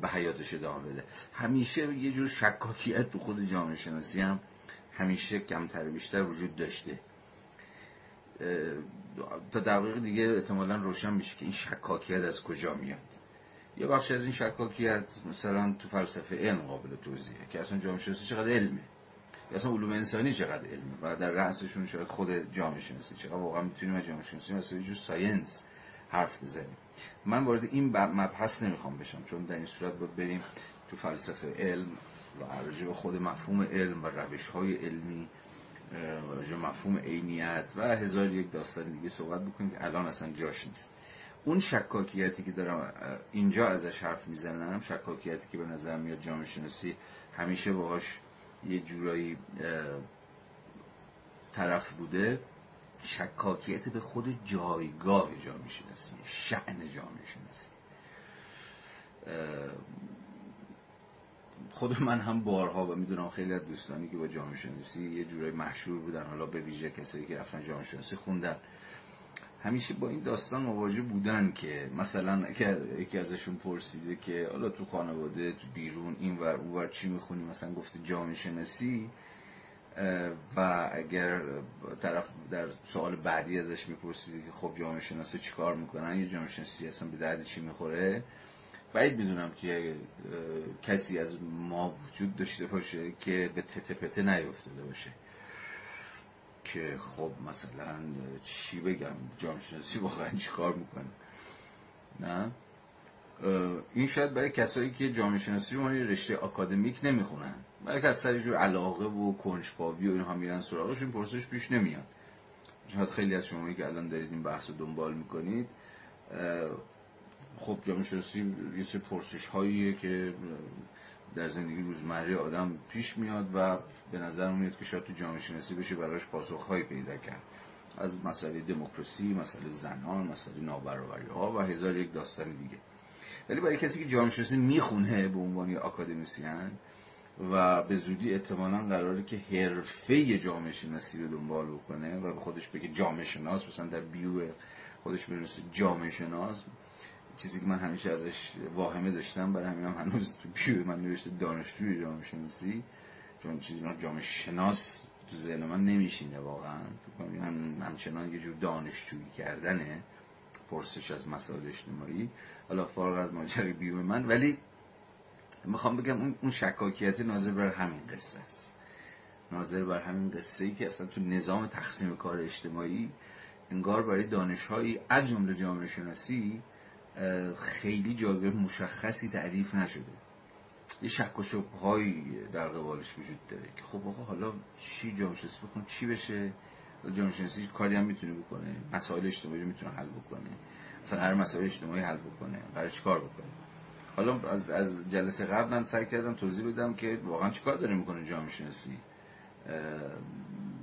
به حیاتش ادامه بده. همیشه یه جور شکاکیت تو خود جامعه شناسی هم همیشه کمتر بیشتر وجود داشته. تا دقیق دیگه احتمالا روشن میشه که این شکاکیت از کجا میاد. یه بخش از این شکاکیت مثلا تو فلسفه علم قابل توضیحه که اصلا جامعه شناسی چقدر علمه. یا اصلا علوم انسانی چقدر علمه و در رأسشون شاید خود جامعه شناسی. چقدر واقعا می‌تونیم از جامعه شناسی مثلا جور ساینس حرف بزنیم. من وارد این مبحث نمی‌خوام بشم چون در این صورت باید بریم تو فلسفه علم و راجع به خود مفهوم علم و روش های علمی راجع مفهوم عینیت و هزار یک داستان دیگه صحبت بکنیم که الان اصلا جاش نیست. اون شکاکیتی که دارم اینجا ازش حرف می‌زنم شکاکیتی که به نظر میاد جامعه شناسی همیشه باهاش یه جورایی طرف بوده شکاکیت به خود جایگاه جامعه شناسی شعن جامعه شناسی. خود من هم بارها و می‌دونم خیلی از دوستانی که با جامعه شناسی یه جورایی مشهور بودن حالا به ویژه کسایی که رفتن جامعه شناسی خوندن. همیشه با این داستان مواجه بودن که مثلا یکی ازشون پرسیده که حالا تو خانواده تو بیرون این ور اون ور چی می‌خونی؟ مثلا گفته جامعه شناسی. و اگر طرف در سوال بعدی ازش میپرسیده که خب جامعه شناسی چیکار می‌کنن؟ یه جامعه شناسی اصلا به درد چی می‌خوره؟ بعید می‌دونم که کسی از ما وجود داشته باشه که به تته پته نیفتاده باشه. که خب مثلا چی بگم؟ جامعه شناسی واقعا چیکار می‌کنه؟ نه؟ این شاید برای کسایی که جامعه شناسی رو رشته آکادمیک نمی‌خونن. برای کسایی جور علاقه و کنجکاوی و اینها میرن سراغش این پرسش پیش نمیاد. شاید خیلی از شما که الان دارید این بحث رو دنبال می‌کنید خب جامعه شناسی یه سری پرسش هاییه که در زندگی روزمره آدم پیش میاد و به نظر میاد که شاید تو جامعه شناسی بشه براش پاسخهایی پیدا کرد. از مسئله دموکراسی، مسئله زنان، مسئله نابرابری ها و هزار یک داستان دیگه. ولی برای کسی که جامعه شناسی می‌خونه به عنوان آکادمیسیان و به زودی احتمالا قراره که حرفه جامعه شناسی رو دنبال بکنه و به خودش بگه جامعه شناس مثلا در بیو خودش بنویسه جامعه شناس چیزی که من همیشه ازش واهمه داشتم برای همین هم هنوز تو بیو من نوشته دانشجوی جامعه شناسی چون چیزی من جامعه شناس تو ذهن من نمیشینه واقعا. من همچنان یه جور دانشجویی کردنه پرسش از مسائل اجتماعی. حالا فارغ از ماجرای بیو من ولی می‌خوام بگم اون شکاکیت ناظر بر همین قصه است. ناظر بر همین قصه ای که اصلا تو نظام تقسیم کار اجتماعی انگار برای دانشهایی از جمله جامعه شناسی خیلی جایگاه مشخصی تعریف نشده. یه شک و شبهایی در قبالش وجود داره که خب آقا حالا چی جامعه شناسی بکنه چی بشه؟ جامعه شناسی کاری هم می‌تونه بکنه. مسائل اجتماعی رو می‌تونه حل بکنه. مثلا هر مسائل اجتماعی حل بکنه. برای چیکار بکنه؟ حالا از, جلسه قبل من سعی کردم توضیح بدم که واقعا چیکار داره می‌کنه جامعه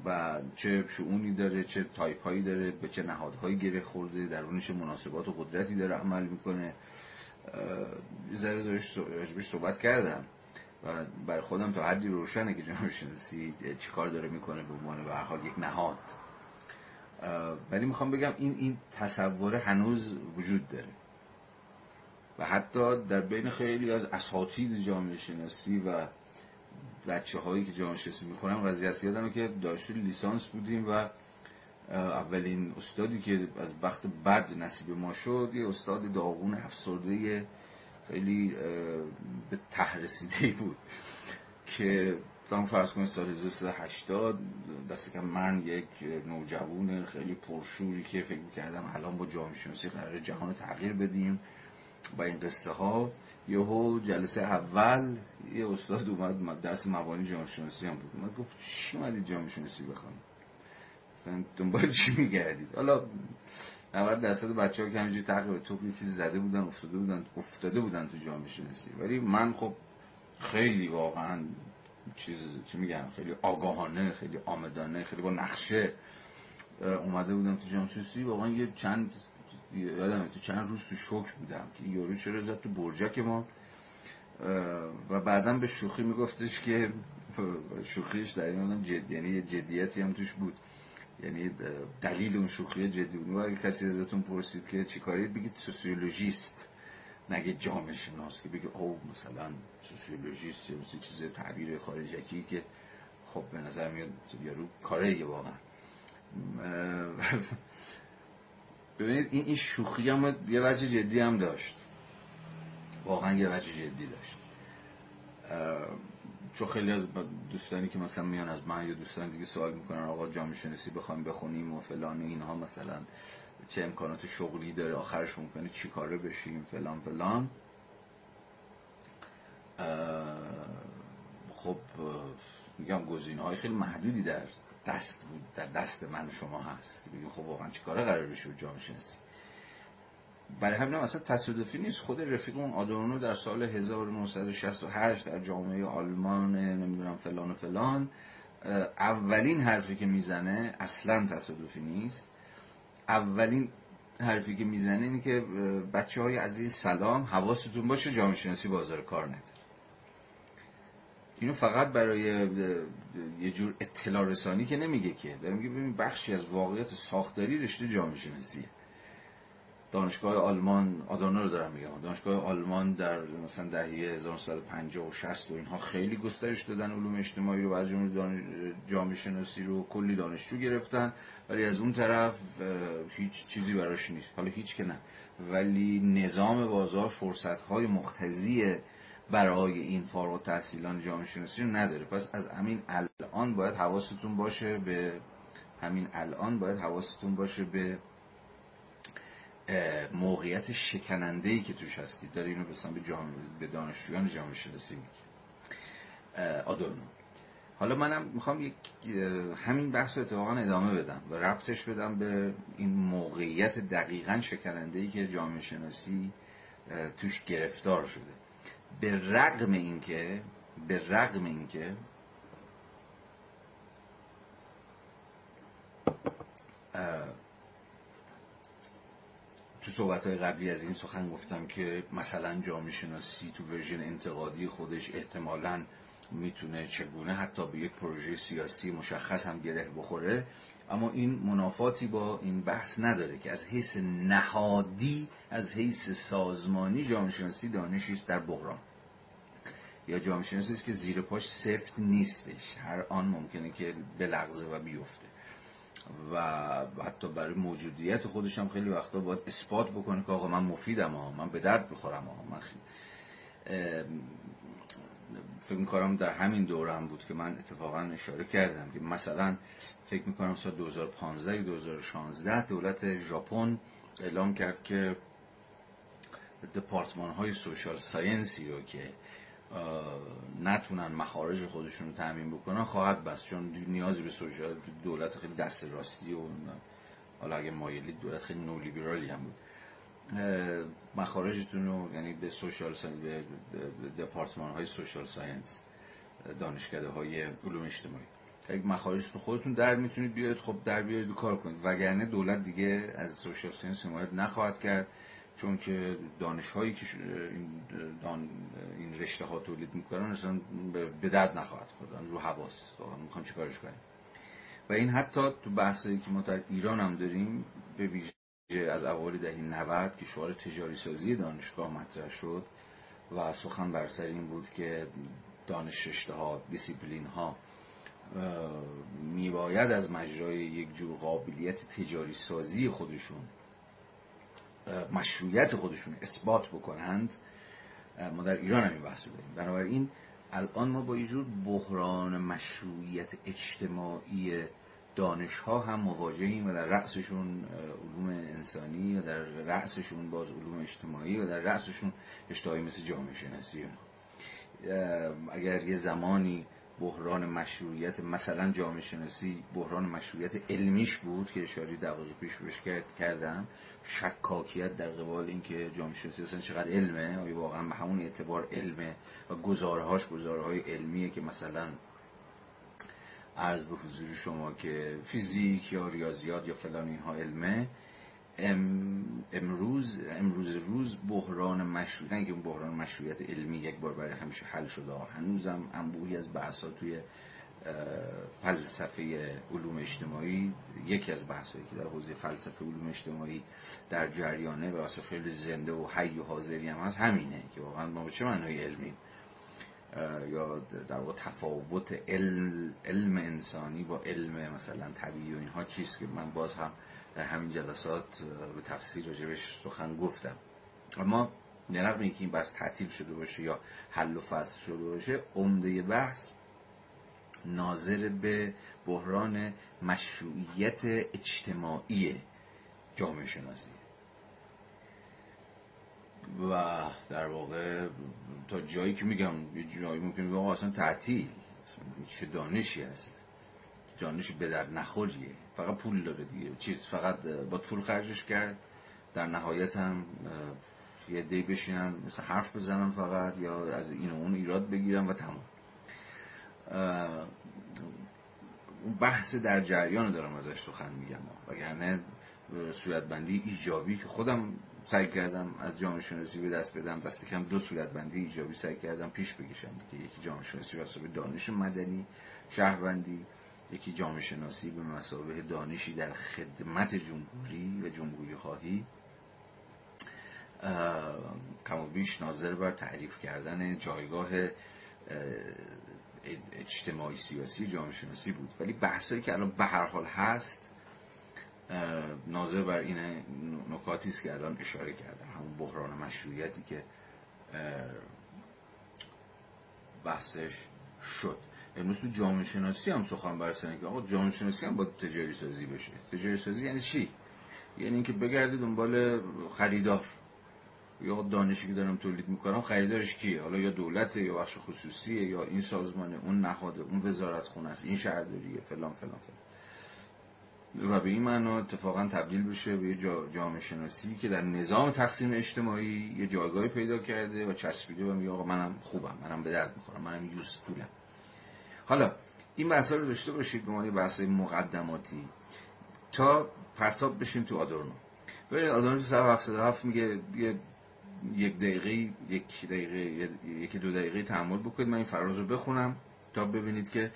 و چه شعونی داره چه تایپ هایی داره به چه نهادهایی گره خورده درونش مناسبات و قدرتی داره عمل می‌کنه. ذره راجبش صحبت کردم و برای خودم تا حدی روشنه که جامعه شناسی چیکار داره می‌کنه به عنوان به حال یک نهاد. ولی می‌خوام بگم این این تصور هنوز وجود داره. و حتی در بین خیلی از اساتید جامعه شناسی و بچه هایی که جامعه شناسی می‌خونن وضعیت یادمه که دانشجو لیسانس بودیم و اولین استادی که از وقت بد نصیب ما شد یه استاد داغون افسرده خیلی به ته رسیده بود که تمام فرض کنید سال 1380 دست که من یک نوجوان خیلی پرشوری که فکر کردم الان با جامعه شناسی قرار جهان تغییر بدیم. با این قصه ها یهو جلسه اول یه استاد اومد درس مبانی جامعه شناسی هم بود. اومد گفت چی اومدید جامعه شناسی بخونید مثلا دنبال چی میگردید حالا 90 درصد بچه ها که همینجوری تقریبا تو یه چیزی زده بودن افتاده بودن افتاده بودن تو جامعه شناسی ولی من خب خیلی واقعا چیز چی میگم خیلی آگاهانه خیلی آمدانه خیلی با نقشه اومده بودم تو جامعه شناسی واقعا یه چند یادم تو چند روز تو شوک بودم که یارو چرا زد تو برجک ما؟ و بعدا به شوخی میگفتش که شوخیش در این جد یعنی جدیتی هم توش بود. یعنی دلیل اون شوخی جدی بود. اگه کسی ازتون پرسید که چی کاری بگید سوسیولوژیست. نگه جامعه شناس که بگه او مثلا سوسیولوژیست یا مثل چیز تعبیر خارجکی که خب به نظر میاد یارو کاره واقعا. ببینید این این شوخی هم یه وجه جدی هم داشت. واقعا یه وجه جدی داشت. چون خیلی از دوستانی که مثلا میان از من یا دوستان دیگه سوال می‌کنن آقا جامعه شناسی بخوایم بخونیم و فلان اینها مثلا چه امکانات شغلی داره آخرش ممکنه چی کاره بشیم فلان فلان. خب میگم گزینه های خیلی محدودی در دست بود در دست من شما هست. که بگیم خب واقعا چیکاره قرار بشه به جامعه شناسی؟ برای همین اصلا تصادفی نیست. خود رفیق اون آدورنو در سال 1968 در جامعه آلمان نمی‌دونم فلان و فلان اولین حرفی که می‌زنه اصلا تصادفی نیست. اولین حرفی که می‌زنه اینه که بچه های عزیز سلام حواستون باشه جامعه شناسی بازار کار نداره اینو فقط برای یه جور اطلاع رسانی که نمیگه که. داره میگه ببین بخشی از واقعیت ساختاری رشته جامعه شناسیه دانشگاه آلمان آدانا رو دارم میگم. دانشگاه آلمان در مثلا دهه 1950 و 60 و اینها خیلی گسترش دادن علوم اجتماعی رو از جمله جامعه شناسی رو کلی دانشجو گرفتن. ولی از اون طرف هیچ چیزی براش نیست. حالا هیچ که نه. ولی نظام بازار فرصت های مختزی برای این فارغ التحصیلان جامعه شناسی رو نداره. پس از همین الان باید حواستون باشه به همین الان باید حواستون باشه به موقعیت شکننده ای که توش هستید. داره اینو بسن به, به دانشجویان جامعه شناسی میگه. آدورنو. حالا منم می‌خوام همین بحث رو اتفاقا ادامه بدم و ربطش بدم به این موقعیت دقیقا شکننده ای که جامعه شناسی توش گرفتار شده. به رغم اینکه به رغم اینکه تو صحبت های قبلی از این سخن گفتم که مثلا جامعه شناسی تو ورژن انتقادی خودش احتمالا می‌تونه چگونه حتی به یک پروژه سیاسی مشخص هم گره بخوره. اما این منافاتی با این بحث نداره که از حیث نهادی از حیث سازمانی جامعه شناسی دانشی در بحران. یا جامعه شناسی است که زیر پاش سفت نیستش. هر آن ممکنه که بلغزه و بیفته. و حتی برای موجودیت خودش هم خیلی وقتا باید اثبات بکنه که آقا من مفیدم ها من به درد بخورم ها من فکر می‌کنم در همین دورم بود که من اتفاقا اشاره کردم که مثلا فکر می‌کنم سال 2015 یا 2016 دولت ژاپن اعلام کرد که دپارتمان های سوشال ساینسی رو که نتونن مخارج خودشون رو تعمین بکنن خواهد بست. چون نیازی به سوشال دولت خیلی دست راستی و حالا اگه مایلید دولت خیلی نولیبرالی هم بود. مخارجتون رو یعنی به social به دپارتمان های social science دانشکده های علوم اجتماعی. اگه مخارجتون خودتون در می‌تونید بیاید خب در بیاید و کار کنید. وگرنه دولت دیگه از social science حمایت نخواهد کرد چون که دانش هایی که این, دان این رشته ها تولید می‌کنن اصلا به درد نخواهد خورد. رو هواست. می‌خوایم چیکارش کنیم و این حتی تو بحثی که ما در ایران هم داریم به از اوایل دهه 90 که شعار تجاری سازی دانشگاه مطرح شد و سخن بر سر این بود که دانش رشته ها دیسیپلین ها میباید از مجرای یک جور قابلیت تجاری سازی خودشون مشروعیت خودشون اثبات بکنند. ما در ایران هم این بحث داریم. بنابراین الان ما با یه جور بحران مشروعیت اجتماعی دانش ها هم مواجهیم و در رأسشون علوم انسانی و در رأسشون باز علوم اجتماعی و در رأسشون اشتهایی مثل جامعه شناسی اگر یه زمانی بحران مشروعیت مثلا جامعه شناسی بحران مشروعیت علمیش بود که اشاره دقیقی پیش روش کردم شکاکیت در قبال اینکه جامعه شناسی اصلا چقدر علمه آیا واقعا به همون اعتبار علمه و گزارهاش گزارهای علمیه که مثلا عرض به حضور شما که فیزیک یا ریاضیات یا فلان اینها علمه امروز امروز روز بحران مشروعیت که بحران مشروعیت علمی یک بار برای همیشه حل شده هنوزم انبوهی از بحث توی فلسفه علوم اجتماعی یکی از بحثایی که در حوزه فلسفه علوم اجتماعی در جریانه و خیلی زنده و حی و حاضری هم هست همینه که واقعا ما به چه معنای علمی یا در واقع تفاوت علم, علم انسانی با علم مثلا طبیعی و اینها چیست که من باز هم در همین جلسات به تفسیر راجبش سخن گفتم. اما نرغم اینکه این بحث تعطیل شده باشه یا حل و فصل شده باشه عمده بحث ناظر به بحران مشروعیت اجتماعی جامعه شناسی. و در واقع تا جایی که میگم یه جایی ممکنه بگم اصلا تعطیل چه دانشی هست؟ دانش به در نخوریه. فقط پول داره دیگه. چیز فقط با پول خرجش کرد. در نهایت هم یه دی بشینن مثل حرف بزنن فقط یا از این و اون ایراد بگیرن و تمام بحث در جریان دارم ازش سخن میگم. وگرنه صورتبندی ایجابی که خودم سعی کردم از جامعه شناسی به دست بدم دست کم دو صورتبندی ایجابی سعی کردم پیش بکشم. که یکی جامعه شناسی به دانش مدنی شهروندی یکی جامعه شناسی به مسابقه دانشی در خدمت جمهوری و جمهوری خواهی. کم و بیش ناظر بر تعریف کردن جایگاه اجتماعی سیاسی جامعه شناسی بود. ولی بحثایی که الان به هر حال هست ناظر بر این نکاتی است که الان اشاره کردم همون بحران مشروعیتی که بحثش شد. امروز تو جامعه شناسی هم سخن برسنه که آقا جامعه شناسی هم با تجاری سازی بشه. تجاری سازی یعنی چی؟ یعنی اینکه بگردی دنبال خریدار. یا دانشی که دارم تولید می‌کنم خریدارش کیه؟ حالا یا دولته یا بخش خصوصیه یا این سازمانه اون نهاده اون وزارت خونه است این شهرداریه فلان فلان فلان. و به این معنا اتفاقا تبدیل بشه به یه جامعه شناسی که در نظام تقسیم اجتماعی یه جایگاهی پیدا کرده و چسبیده و میگه آقا منم خوبم منم به درد می‌خورم منم یوسفولم حالا این بحث رو داشته باشید به معنی بحث مقدماتی. تا پرتاب بشین تو آدورنو. ببینید آدم تو هفت میگه یک دقیقه یک دقیقه یکی دو دقیقه تحمل بکنید من این فراز رو بخونم تا ببینید که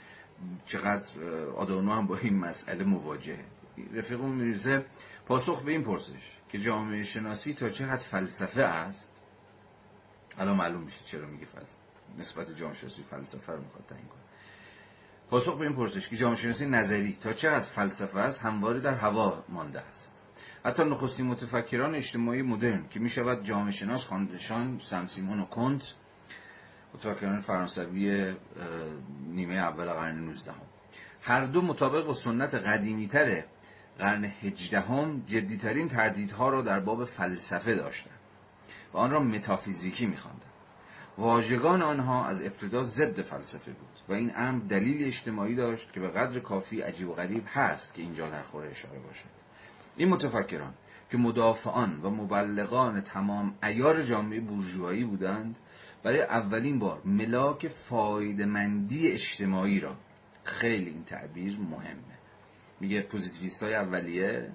چقدر آدانو هم با این مسئله مواجهه. رفیقمون میرزه پاسخ به این پرسش که جامعه شناسی تا چقدر فلسفه است؟ الان معلوم میشه چرا میگه فلسفه. نسبت جامعه شناسی فلسفه رو می‌خواد تعیین کنه. پاسخ به این پرسش که جامعه شناسی نظری تا چقدر فلسفه است؟ همواره در هوا مانده است. حتی نخستین متفکران اجتماعی مدرن که می‌شود جامعه شناس خواندشان سن سیمون و کنت متفکران فرانسوی نیمه اول قرن 19 هر دو مطابق با سنت قدیمیتر قرن هجدهم جدیترین تردیدها را در باب فلسفه داشتند و آن را متافیزیکی میخواندند. واژگان آنها از ابتدا ضد فلسفه بود و این امر دلیل اجتماعی داشت که به قدر کافی عجیب و غریب هست که اینجا در خور اشاره باشد. این متفکران که مدافعان و مبلغان تمام ایار جامعه بورژوایی بودند برای اولین بار ملاک فایدمندی اجتماعی را. خیلی این تعبیر مهمه. میگه پوزیتیویست های اولیه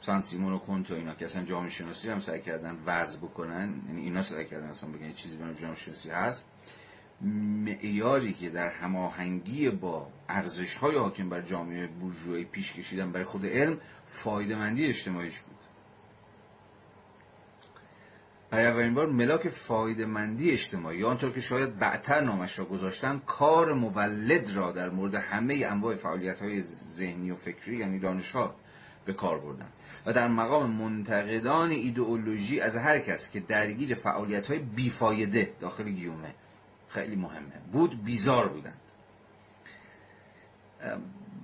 سان سیمون و کنت و اینا که اصلا جامعه شناسی هم سعی کردن وضع بکنن یعنی اینا سعی کردن اصلا بگن چیزی به جامعه شناسی هست. معیاری که در هماهنگی با ارزش های حاکم بر جامعه بورژوایی پیش کشیدن برای خود علم فایدمندی اجتماعیش بود. برای اولین بار ملاک فایدمندی اجتماعی آنطور که شاید بعدتر نامش را گذاشتن کار مولد را در مورد همه انواع فعالیت های ذهنی و فکری یعنی دانشها به کار بردن و در مقام منتقدان ایدئولوژی از هر کس که درگیر فعالیت های بیفایده داخل گیومه خیلی مهمه. بود بیزار بودند.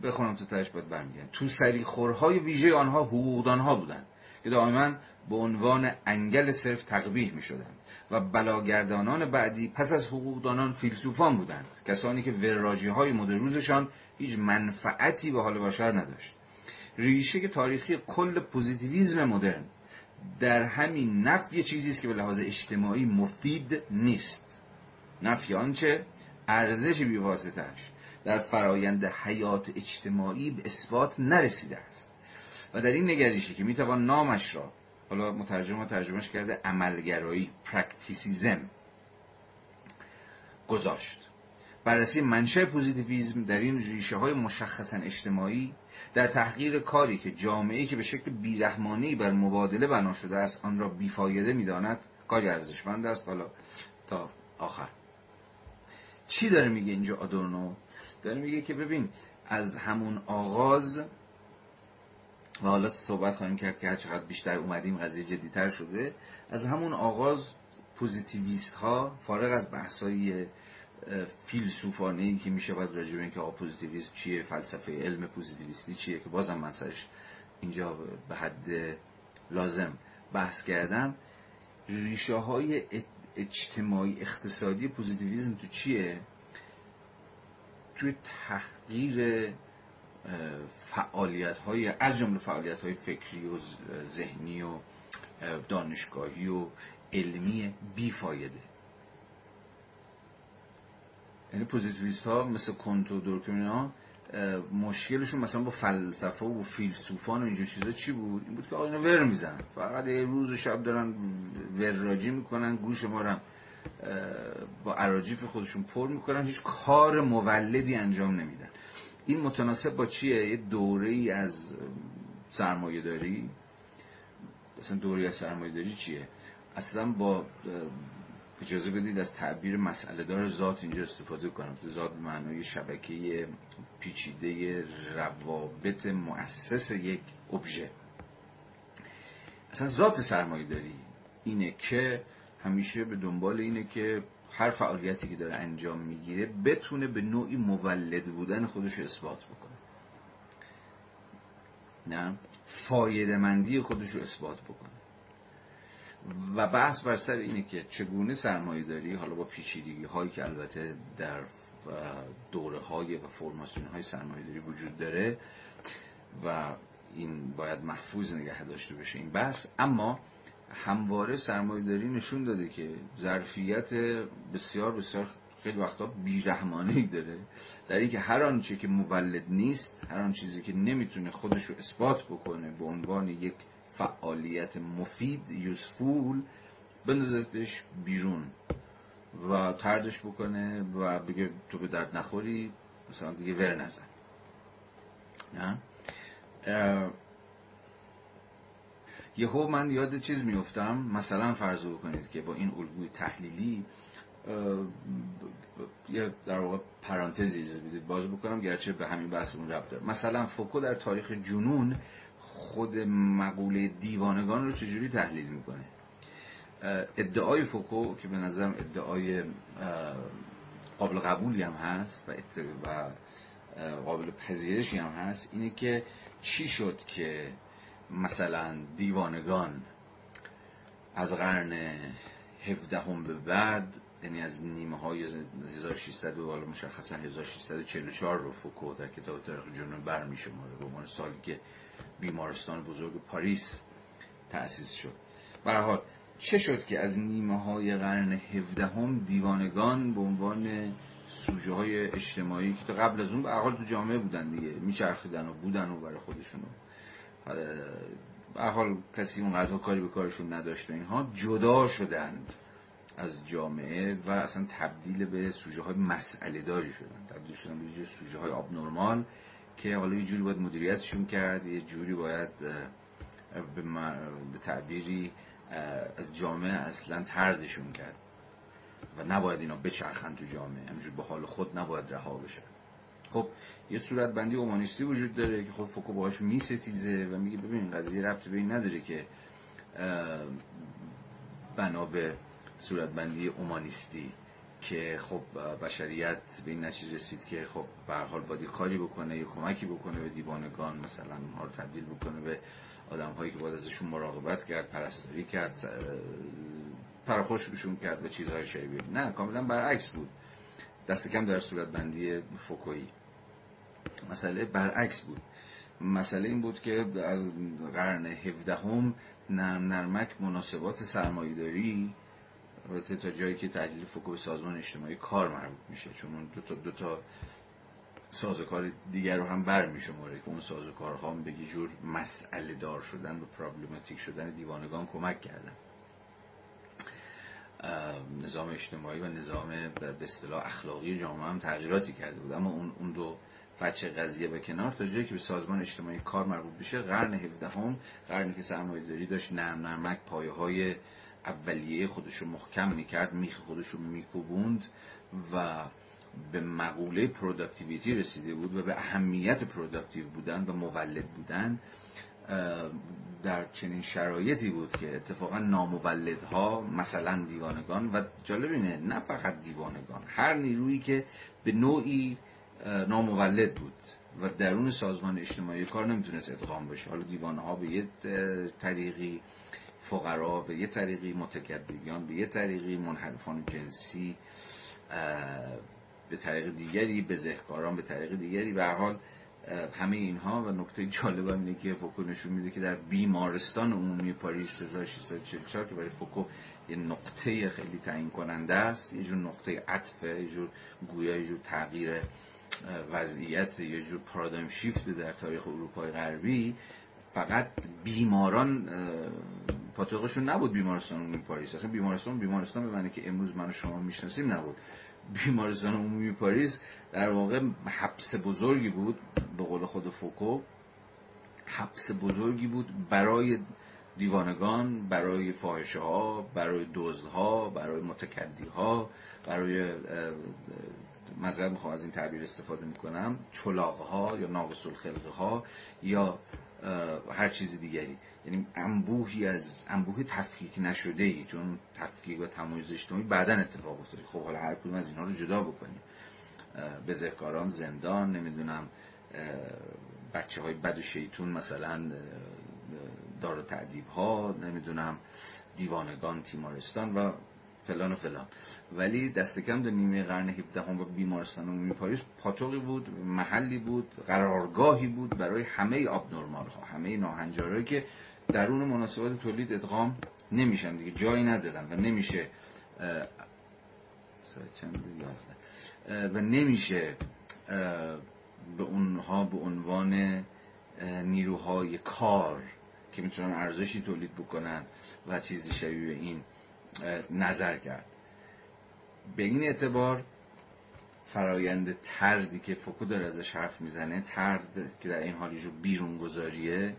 بخونم تو تهش باید برمیگن تو سری خورهای ویژه آنها حقوقدانها بودند که دائما به عنوان انگل صرف تقبیح می شدند و بلاگردانان بعدی پس از حقوقدانان فیلسوفان بودند کسانی که وراجی های مد روزشان هیچ منفعتی به حال بشر نداشت. ریشه تاریخی کل پوزیتیویزم مدرن در همین نفی چیزی است که به لحاظ اجتماعی مفید نیست. نفی آنچه ارزش بیواسطهش در فرایند حیات اجتماعی به اثبات نرسیده است. و در این نگرشی که می‌توان نامش را حالا مترجم ترجمهش کرده عملگرایی practicism گذاشت. بررسی منشأ پوزیتیویزم در این ریشه های مشخصا اجتماعی در تحقیر کاری که جامعه که به شکل بیرحمانی بر مبادله بنا شده است آن را بیفایده می‌داند. کاری ارزشمند است. حالا تا آخر. چی داره میگه اینجا آدورنو؟ داره میگه که ببین از همون آغاز و حالا صحبت خواهیم کرد که هر چقدر بیشتر اومدیم قضیه جدیتر شده. از همون آغاز پوزیتیویست ها فارغ از بحث های فیلسوفانه که میشه باید راجع به اینکه پوزیتیویسم چیه فلسفه علم پوزیتیویستی چیه که بازم من سرش اینجا به حد لازم بحث کردم ریشه های اجتماعی اقتصادی پوزیتیویسم تو چیه؟ توی تحقیر فعالیت های از جمله فعالیت های فکری و ذهنی و دانشگاهی و علمی بیفایده. یعنی پوزیتیویست ها مثل کنت و دورکیم مشکلشون مثلا با فلسفه و فیلسوفان و اینجور چیزا چی بود؟ این بود که آقا ور می‌زنن. فقط یه روز و شب دارن وراجی می‌کنن گوش ما رو با عراجیف خودشون پر می‌کنن هیچ کار مولدی انجام نمیدن. این متناسب با چیه؟ یه دوره ای از سرمایه داری؟ اصلا دوره از سرمایه داری چیه؟ اصلا با اجازه بدید از تعبیر مسئله دار ذات اینجا استفاده کنم. ذات به معنای شبکه پیچیده روابط مؤسس یک ابژه. اصلا ذات سرمایه داری اینه که همیشه به دنبال اینه که هر فعالیتی که داره انجام می‌گیره بتونه به نوعی مولد بودن خودش اثبات بکنه. نه فایده مندی خودش رو اثبات بکنه. و بحث بر سر اینه که چگونه سرمایه داری حالا با پیچیدگی هایی که البته در دوره های و فرماسیون های سرمایه داری وجود داره و این باید محفوظ نگه داشته بشه این بحث. اما همواره سرمایه داری نشون داده که ظرفیت بسیار بسیار خیلی وقتا بیرحمانه داره. در اینکه هر آنچه که مولد نیست هر آن چیزی که نمی‌تونه خودش رو اثبات بکنه به عنوان یک فعالیت مفید یوسفول بندازتش بیرون و تردش بکنه و بگه تو به درد نخوری مثلا دیگه ور نزن. نه؟ یهو من یاد چیز میفتم مثلا فرض بکنید که با این الگوی تحلیلی یه در واقع پرانتزی اجازه بدید باز بکنم گرچه به همین بحثمون ربط داره. مثلا فوکو در تاریخ جنون خود مقوله دیوانگان رو چجوری تحلیل می‌کنه؟ ادعای فوکو که به نظرم ادعای قابل قبولی هم هست و قابل پذیرشی هم هست اینه که چی شد که مثلا دیوانگان از قرن هفدهم به بعد یعنی از نیمه های 1600 و حالا مشخصا 1644 رو فوکو در کتاب تاریخ جنون بر شماره به عنوان سالی که بیمارستان بزرگ پاریس تأسیس شد. حال چه شد که از نیمه های قرن هفدهم دیوانگان به عنوان سوژه های اجتماعی که تا قبل از اون به حال تو جامعه بودن دیگه میچرخیدن و بودن و برای خودشونو به حال کسی اونقدر کاری به کارشون نداشته اینها جدا شدند از جامعه و اصلا تبدیل به سوژه های مسئله داری شدن تبدیل شدن به سوژه های آب نرمال که حالا یه جوری باید مدیریتشون کرد یه جوری باید به تعبیری از جامعه اصلا تردشون کرد. و نباید اینا بچرخن تو جامعه همینجور به حال خود نباید رها بشن خب یه صورت بندی اومانیستی وجود داره که خب فوکو باهاش میستیزه و میگه ببین قضیه ربط به این نداره که بنا به صورتبندی اومانیستی که خب بشریت به این نتیجه رسید که خب به حال باید کاری بکنه یا کمکی بکنه به دیوانگان مثلا اونها رو تبدیل بکنه به آدم هایی که باید ازشون مراقبت کرد پرستاری کرد بشون کرد و چیزهای شبیه. نه کاملا برعکس بود. دست کم در صورت بندی فوکویی. مسئله برعکس بود. مسئله این بود که از قرن هفدهم نرم نرمک مناسبات سرمایه‌داری البته تا جایی که تحلیل به سازمان اجتماعی کار مربوط میشه چون اون دو تا, دو تا سازوکار دیگر رو هم بر میشه که اون سازوکارها به یه جور مسئله دار شدن و پرابلماتیک شدن دیوانگان کمک کردن. نظام اجتماعی و نظام به اصطلاح اخلاقی جامعه هم تغییراتی کرده بود. اما اون, اون دو فچه قضیه به کنار تا جایی که به سازمان اجتماعی کار مربوط بشه قرن 17 هم قرنی که سرمایه داری داشت نرم نرمک پایه های اولیه خودش رو محکم می‌کرد میخ خودش میکوبوند و به مقوله productivity رسیده بود و به اهمیت productive بودن و مولد بودن در چنین شرایطی بود که اتفاقا نامولدها مثلا دیوانگان و جالب اینه نه فقط دیوانگان هر نیرویی که به نوعی نامولد بود و درون سازمان اجتماعی کار نمی‌تونست ادغام بشه. حالا دیوانه‌ها به یه طریقی فقرا به یه طریقی متکدیان به یه طریقی منحرفان جنسی به طریق دیگری بزهکاران به طریق دیگری. به حال همه اینها و نکته جالب هم اینه که فوکو نشون میده که در بیمارستان عمومی پاریس 1644 که برای فوکو یه نقطه خیلی تعیین کننده است یه جور نقطه عطفه یه جور گویا یه جور تغییر وضعیت یه جور paradigm shift در تاریخ اروپای غربی فقط بیماران پاتوقشون نبود بیمارستان عمومی پاریس. اصلا بیمارستان بیمارستان به معنی که امروز من و شما می‌شناسیم نبود. بیمارستان عمومی پاریس در واقع حبس بزرگی بود به قول خود فوکو. حبس بزرگی بود برای دیوانگان برای فاحشه ها برای دزدها برای متکدی ها برای مذهب می‌خوام از این تعبیر استفاده می‌کنم. چلاق ها یا ناقص الخلقه ها یا هر چیز دیگری. یعنی انبوهی از انبوه تفکیک نشده ای چون تفکیک و تمایز اجتماعی بعدا اتفاق افتاده. خب حالا هر کدوم از اینها رو جدا بکنیم. بزهکاران زندان نمی‌دونم بچه های بد و شیطون مثلا دار و تعدیب ها نمی‌دونم دیوانگان تیمارستان و فلان و فلان. ولی دست کم در نیمه قرن 17 هم و بیمارستان عمومی پاریس پاتوقی بود محلی بود قرارگاهی بود برای همه آب نرمال ها همه ناهنجارهایی که درون مناسبات تولید ادغام نمیشن دیگه جایی ندارن و نمیشه و نمیشه به اونها به عنوان نیروهای کار که می‌تونن ارزشی تولید بکنن و چیزی شبیه این نظر کرد. به این اعتبار فرایند تردی که فوکو داره ازش حرف می‌زنه ترد که در این حال یه جور بیرون گذاریه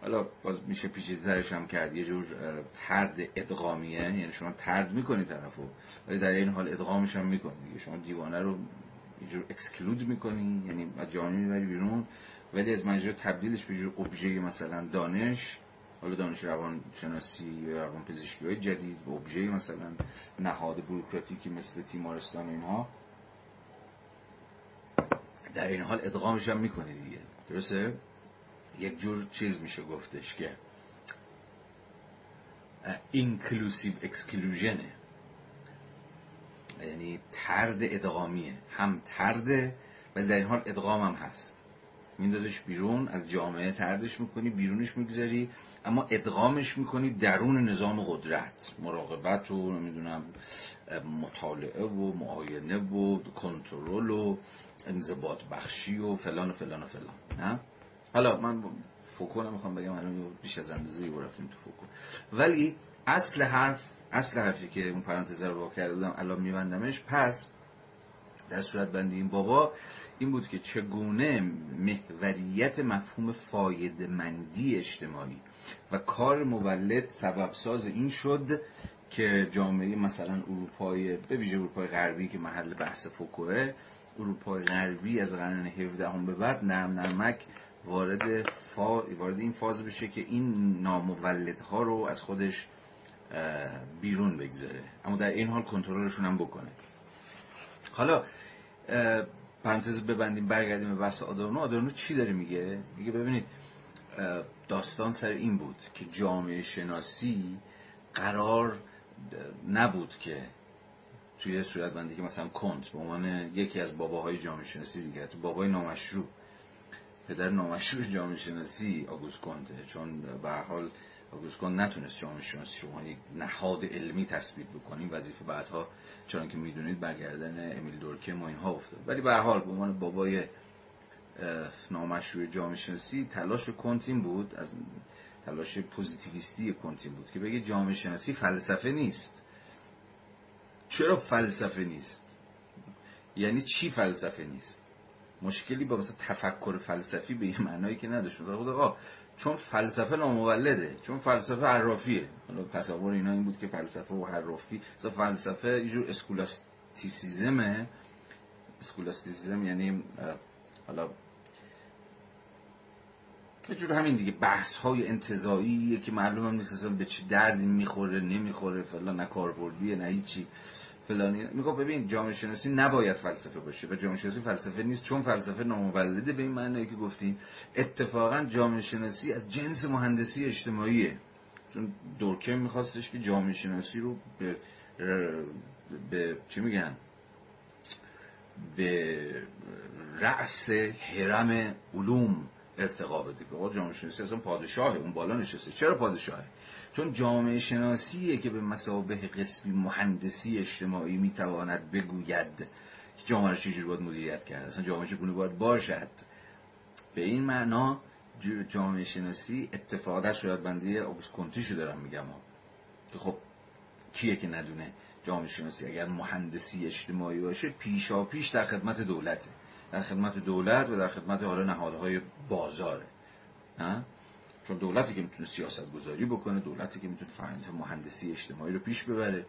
حالا باز میشه پیچیده‌ترش هم کرد. یه جور ترد ادغامیه. یعنی شما ترد می‌کنی طرفو ولی در این حال ادغامش هم می‌کنی شما دیوانه رو یه جور اکسکلود می‌کنی. یعنی از جامعه می‌بری بیرون. ولی از مجرد تبدیلش به جور ابژه مثلا دانش. حالا دانش روان شناسی روان پزشکی های جدید ابژه مثلا نهاد بروکراتیکی مثل تیمارستان اینها در این حال ادغامش هم می‌کنی دیگه. درسته؟ یک جور چیز میشه گفتش که اینکلوسیو اکسکلوژنه یعنی ترد ادغامیه. هم ترده و در این حال ادغام هم هست. میندازش بیرون از جامعه تردش می‌کنی بیرونش می‌گذاری اما ادغامش می‌کنی درون نظام قدرت مراقبت و نمی‌دونم مطالعه و معاینه و کنترل و انضباط بخشی و فلان و فلان و فلان نه؟ حالا من فوکو نمی‌خوام بگم الان بیش از اندازه رو رفتیم تو فوکو. ولی اصل حرف اصل حرفی که اون پرانتز رو با کرده بودم الان میبندمش پس در صورت بندی این بابا این بود که چگونه محوریت مفهوم فاید مندی اجتماعی و کار مولد سبب ساز این شد که جامعه مثلا اروپای به ویژه اروپای غربی که محل بحث فوکوه اروپای غربی از قرن 17 هم به بعد نرم نرمک وارد, فا... وارد این فاز بشه که این نامولدها رو از خودش بیرون بگذاره. اما در این حال کنترلشون هم بکنه. حالا پرانتز ببندیم برگردیم به بحث آدورنو. آدورنو چی داره میگه؟ میگه ببینید داستان سر این بود که جامعه شناسی قرار نبود که توی صورت بندی که مثلا کنت به عنوان یکی از باباهای جامعه شناسی دیگه تو بابای نامشروع پدر نامشروع جامعه شناسی آگوست کنته. چون به حال کنت نتونست جامعه شناسی رو یک نهاد علمی تثبیت بکنیم وظیفه بعدها چون که می‌دونید برگردن امیل دورکه ما اینها افتاد. ولی به حال به عنوان بابای نامشروع جامعه شناسی تلاش کنتین بود از تلاش پوزیتیویستی کنت این بود که بگه جامعه شناسی فلسفه نیست. چرا فلسفه نیست؟ یعنی چی فلسفه نیست؟ مشکلی با مثلا تفکر فلسفی به یه معنایی که نداشت. مثلا خود آقا چون فلسفه نامولده چون فلسفه حرافیه. حالا تصور اینا این بود که فلسفه و حرافی مثلا فلسفه یه جور اسکولاستیسیزمه. اسکولاستیسیزم یعنی حالا یه جور همین دیگه بحث های انتظایی که معلوم هم نیست به چه دردی می‌خوره نمی‌خوره فلان نه کاربردیه نه هیچی. فلانی. میگه ببین جامعه شناسی نباید فلسفه باشه و جامعه شناسی فلسفه نیست چون فلسفه نامولده به این معنی که گفتیم. اتفاقا جامعه شناسی از جنس مهندسی اجتماعیه. چون دورکم میخواستش که جامعه شناسی رو به به چی میگن؟ به رأس حرم علوم ارتقا بده که جامعه شناسی اصلا پادشاهه اون بالا نشسته. چرا پادشاهه؟ چون جامعه شناسیه که به مسابه قسمی مهندسی اجتماعی می‌تواند بگوید که جامعه رو چجوری باید مدیریت کرد. اصلا جامعه چگونه باید باشد؟ به این معنا جامعه شناسی اتفاقا شاید بندی آگوست کنتیشو دارم میگم. که خب کیه که ندونه جامعه شناسی اگر مهندسی اجتماعی باشه پیشا پیش در خدمت دولته. در خدمت دولت و در خدمت حالا نهادهای بازاره چون دولتی که می‌تونه سیاست گذاری بکنه دولتی که می‌تونه فرآیند مهندسی اجتماعی رو پیش ببره.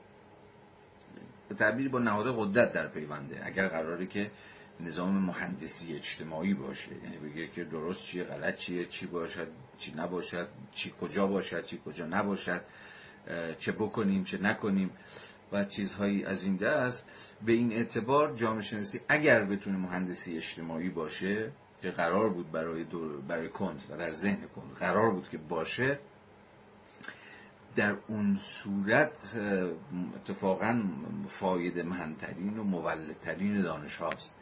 به تعبیری با نهاد قدرت در پیونده. اگر قراره که نظام مهندسی اجتماعی باشه یعنی بگه که درست چیه غلط چیه چی باشد چی نباشد چی کجا باشد چی کجا نباشد چه بکنیم چه نکنیم. و چیزهایی از این دست به این اعتبار جامعه شناسی اگر بتونه مهندسی اجتماعی باشه که قرار بود برای دور برای کنت و در ذهن کنت قرار بود که باشه در اون صورت اتفاقا فایده مهمترین و مولدترین دانش هاست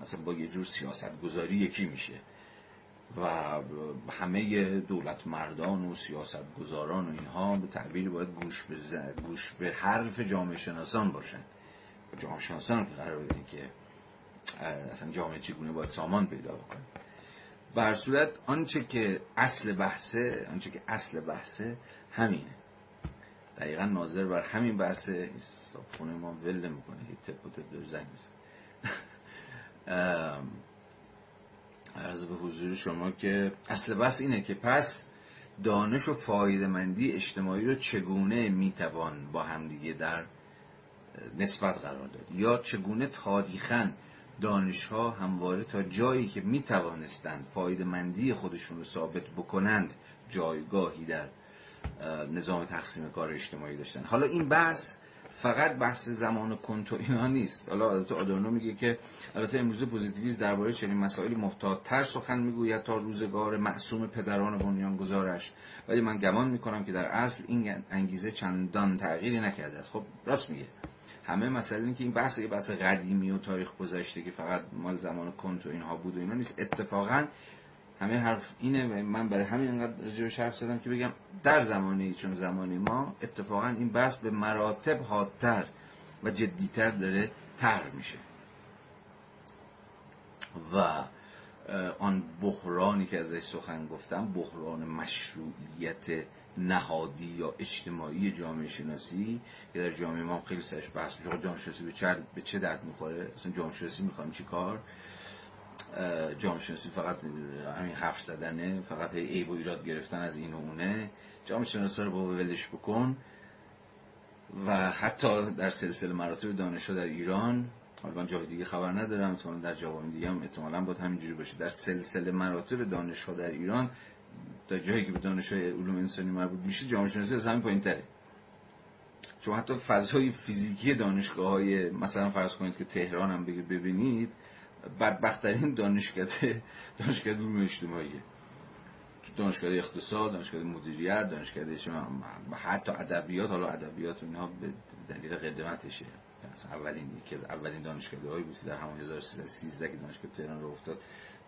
مثلا با یه جور سیاست گذاری یکی میشه. و همه دولت مردان و سیاست گذاران و اینها به تعبیر باید گوش به, گوش به حرف جامعه شناسان باشن. جامعه شناسان که قرار بودن که اصلا جامعه چگونه باید سامان پیدا بکنه. بر صورت آنچه که اصل بحثه آنچه که اصل بحثه همینه. دقیقا ناظر بر همین بحثه. خونه ما ول می‌کنه یه تپ و تپ زنگ [laughs] عرض به حضور شما که اصل بحث اینه که پس دانش و فایدهمندی اجتماعی رو چگونه می‌توان با همدیگه در نسبت قرار داد؟ یا چگونه تاریخا دانشها همواره تا جایی که می توانستند فایده خودشون رو ثابت بکنند جایگاهی در نظام تقسیم کار اجتماعی داشتن؟ حالا این بحث فقط بحث زمان کنت و اینا نیست. حالا البته آدورنو میگه که البته امروز پوزیتیویسم درباره چنین مسائلی محتاطتر سخن می‌گوید تا روزگار معصوم پدران بنیانگذارش. ولی من گمان می‌کنم که در اصل این انگیزه چندان تغییری نکرده است. خب راست میگه. همه مسئله این که این بحث یه بحث قدیمی و تاریخ گذشته که فقط مال زمان کنت و اینها بود و اینا نیست. اتفاقا همه حرف اینه من برای همین انقدر رجوع حرف زدم که بگم در زمانی چون زمانی ما اتفاقا این بحث به مراتب حادتر و جدیتر داره تر میشه. و آن بحرانی که ازش سخن گفتم بحران مشروعیت نهادی یا اجتماعی جامعه شناسی که در جامعه ما خیلی سرش بحث میشه جامعه شناسی به چه به چه درد می‌خوره؟ اصلا جامعه شناسی می‌خوام چی کار؟ جامعه شناسی فقط همین حرف زدنه فقط عیب و ایراد گرفتن از این و اونه. جامعه شناسی رو با ولش بکن. و حتی در سلسله مراتب دانشگاه در ایران حالا من جای دیگه خبر ندارم احتمالا در جواب دیگه هم احتمالا باید همینجوری باشه. در سلسله مراتب دانشگاه در ایران در جایی که به دانشگاه علوم انسانی مربوط میشه جامعه شناسی از همین پایین تره چون حتی فضای فیزیکی دانشگاه های مثلا فرض کنید که تهران هم بگه ببینید بدبختترین دانشکده دانشکده علوم اجتماعیه تو دانشگاه اقتصاد دانشگاه مدیریت دانشگاه حتی ادبیات حالا ادبیات اینها به دلیل قدمتشه. اولین یکی از اولین دانشگاهی بود که در همون 1313 که دانشگاه تهران رو افتاد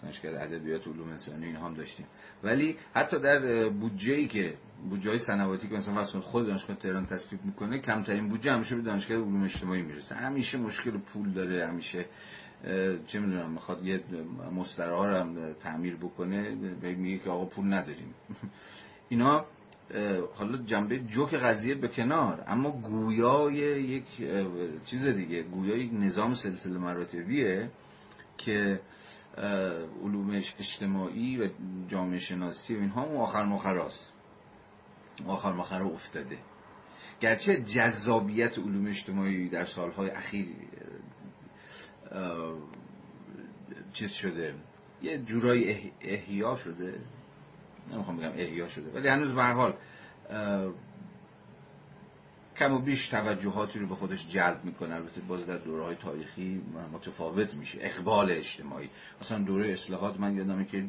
دانشگاه ادبیات علوم انسانی اینها هم داشتیم. ولی حتی در بودجه ای که بودجه های سنواتی که مثلا فرض خود دانشگاه تهران تصویب می‌کنه کمترین بودجه همیشه به دانشگاه علوم اجتماعی می‌رسه. همیشه مشکل پول داره همیشه چه می‌دونم می‌خواد یه مسترها رو هم تعمیر بکنه میگه که آقا پول نداریم. [laughs] اینا حالا جنبه جوک قضیه به کنار اما گویای یک چیز دیگه گویای یک نظام سلسله مراتبیه که علوم اجتماعی و جامعه شناسی و اینها آخر مخراست آخر مخرا افتاده. گرچه جذابیت علوم اجتماعی در سالهای اخیر چیز شده. یه جورایی احیا شده. نمی‌خوام بگم احیا شده ولی هنوز به حال کم و بیش توجهاتی رو به خودش جلب می‌کنه. البته باز در دوره های تاریخی متفاوت میشه. اقبال اجتماعی. مثلا دوره اصلاحات من یادمه که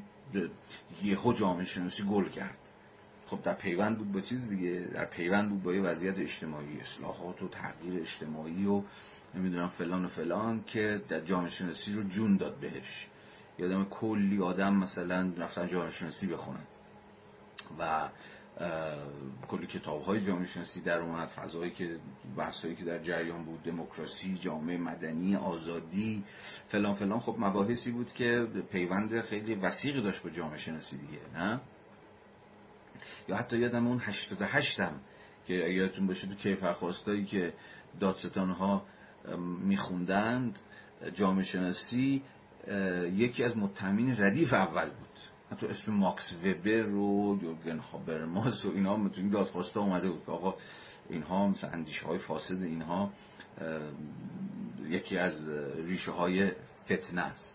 یهو جامعه شناسی گل کرد. خب در پیوند بود با چیز دیگه؟ در پیوند بود با یه وضعیت اجتماعی اصلاحات و تغییر اجتماعی و نمی‌دونم فلان و فلان که در جامعه شناسی رو جون داد بهش. یادم کلی آدم مثلا رفتن جامعه شناسی بخونن. و کلی کتاب های جامعه شناسی در اومد فضایی که بحثایی که در جریان بود دموکراسی جامعه مدنی آزادی فلان فلان. خب مباحثی بود که پیوند خیلی وسیقی داشت با جامعه شناسی دیگه نه؟ یا حتی یادم اون 88 هم که یادتون باشه تو کیف خواستایی که دادستان ها میخوندند. جامعه شناسی یکی از متهمین ردیف اول بود. حتی اسم ماکس وبر و یورگن هابرماس و اینا تو این دادخواسته اومده بود آقا اینها مثل اندیشه های فاسد اینها یکی از ریشه های فتنه است.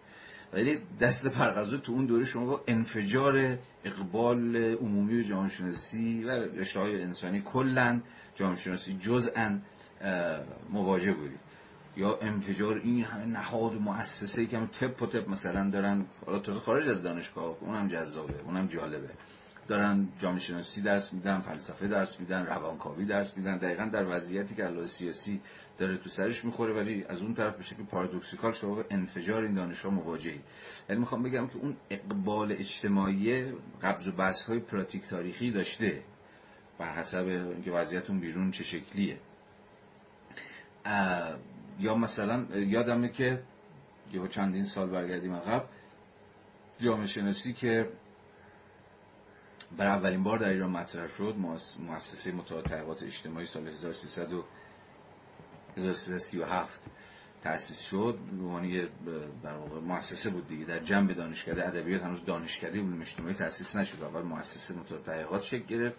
ولی دست پرغزو تو اون دوره شما با انفجار اقبال عمومی جامعه شناسی و رشته های انسانی کلا جامعه شناسی جزءا مواجه بودید. یا انفجار این همه نهاد مؤسسه که هم تپ و تپ مثلا دارن حالا تازه خارج از دانشگاه اونم جذابه اونم جالبه. دارن جامعه شناسی درس میدن فلسفه درس میدن روانکاوی درس میدن. دقیقا در وضعیتی که علاوه سیاسی داره تو سرش می‌خوره ولی از اون طرف به شکل پارادوکسیکال شما به انفجار این دانشگاه مواجهید. یعنی می‌خوام بگم که اون اقبال اجتماعی قبض و بحث های پراتیک تاریخی داشته بر حسب اینکه وضعیت اون بیرون چه شکلیه. یا مثلا یادمه که یه چندین سال برگردیم عقب جامعه شناسی که برای اولین بار در ایران مطرح شد مؤسسه مطالعات تحقیقات اجتماعی سال 1337 تأسیس شد. به عنوان یه مؤسسه بود دیگه. در جنب دانشکده ادبیات هنوز دانشکده علوم اجتماعی تأسیس نشد. اول مؤسسه مطالعات تحقیقات شکل گرفت.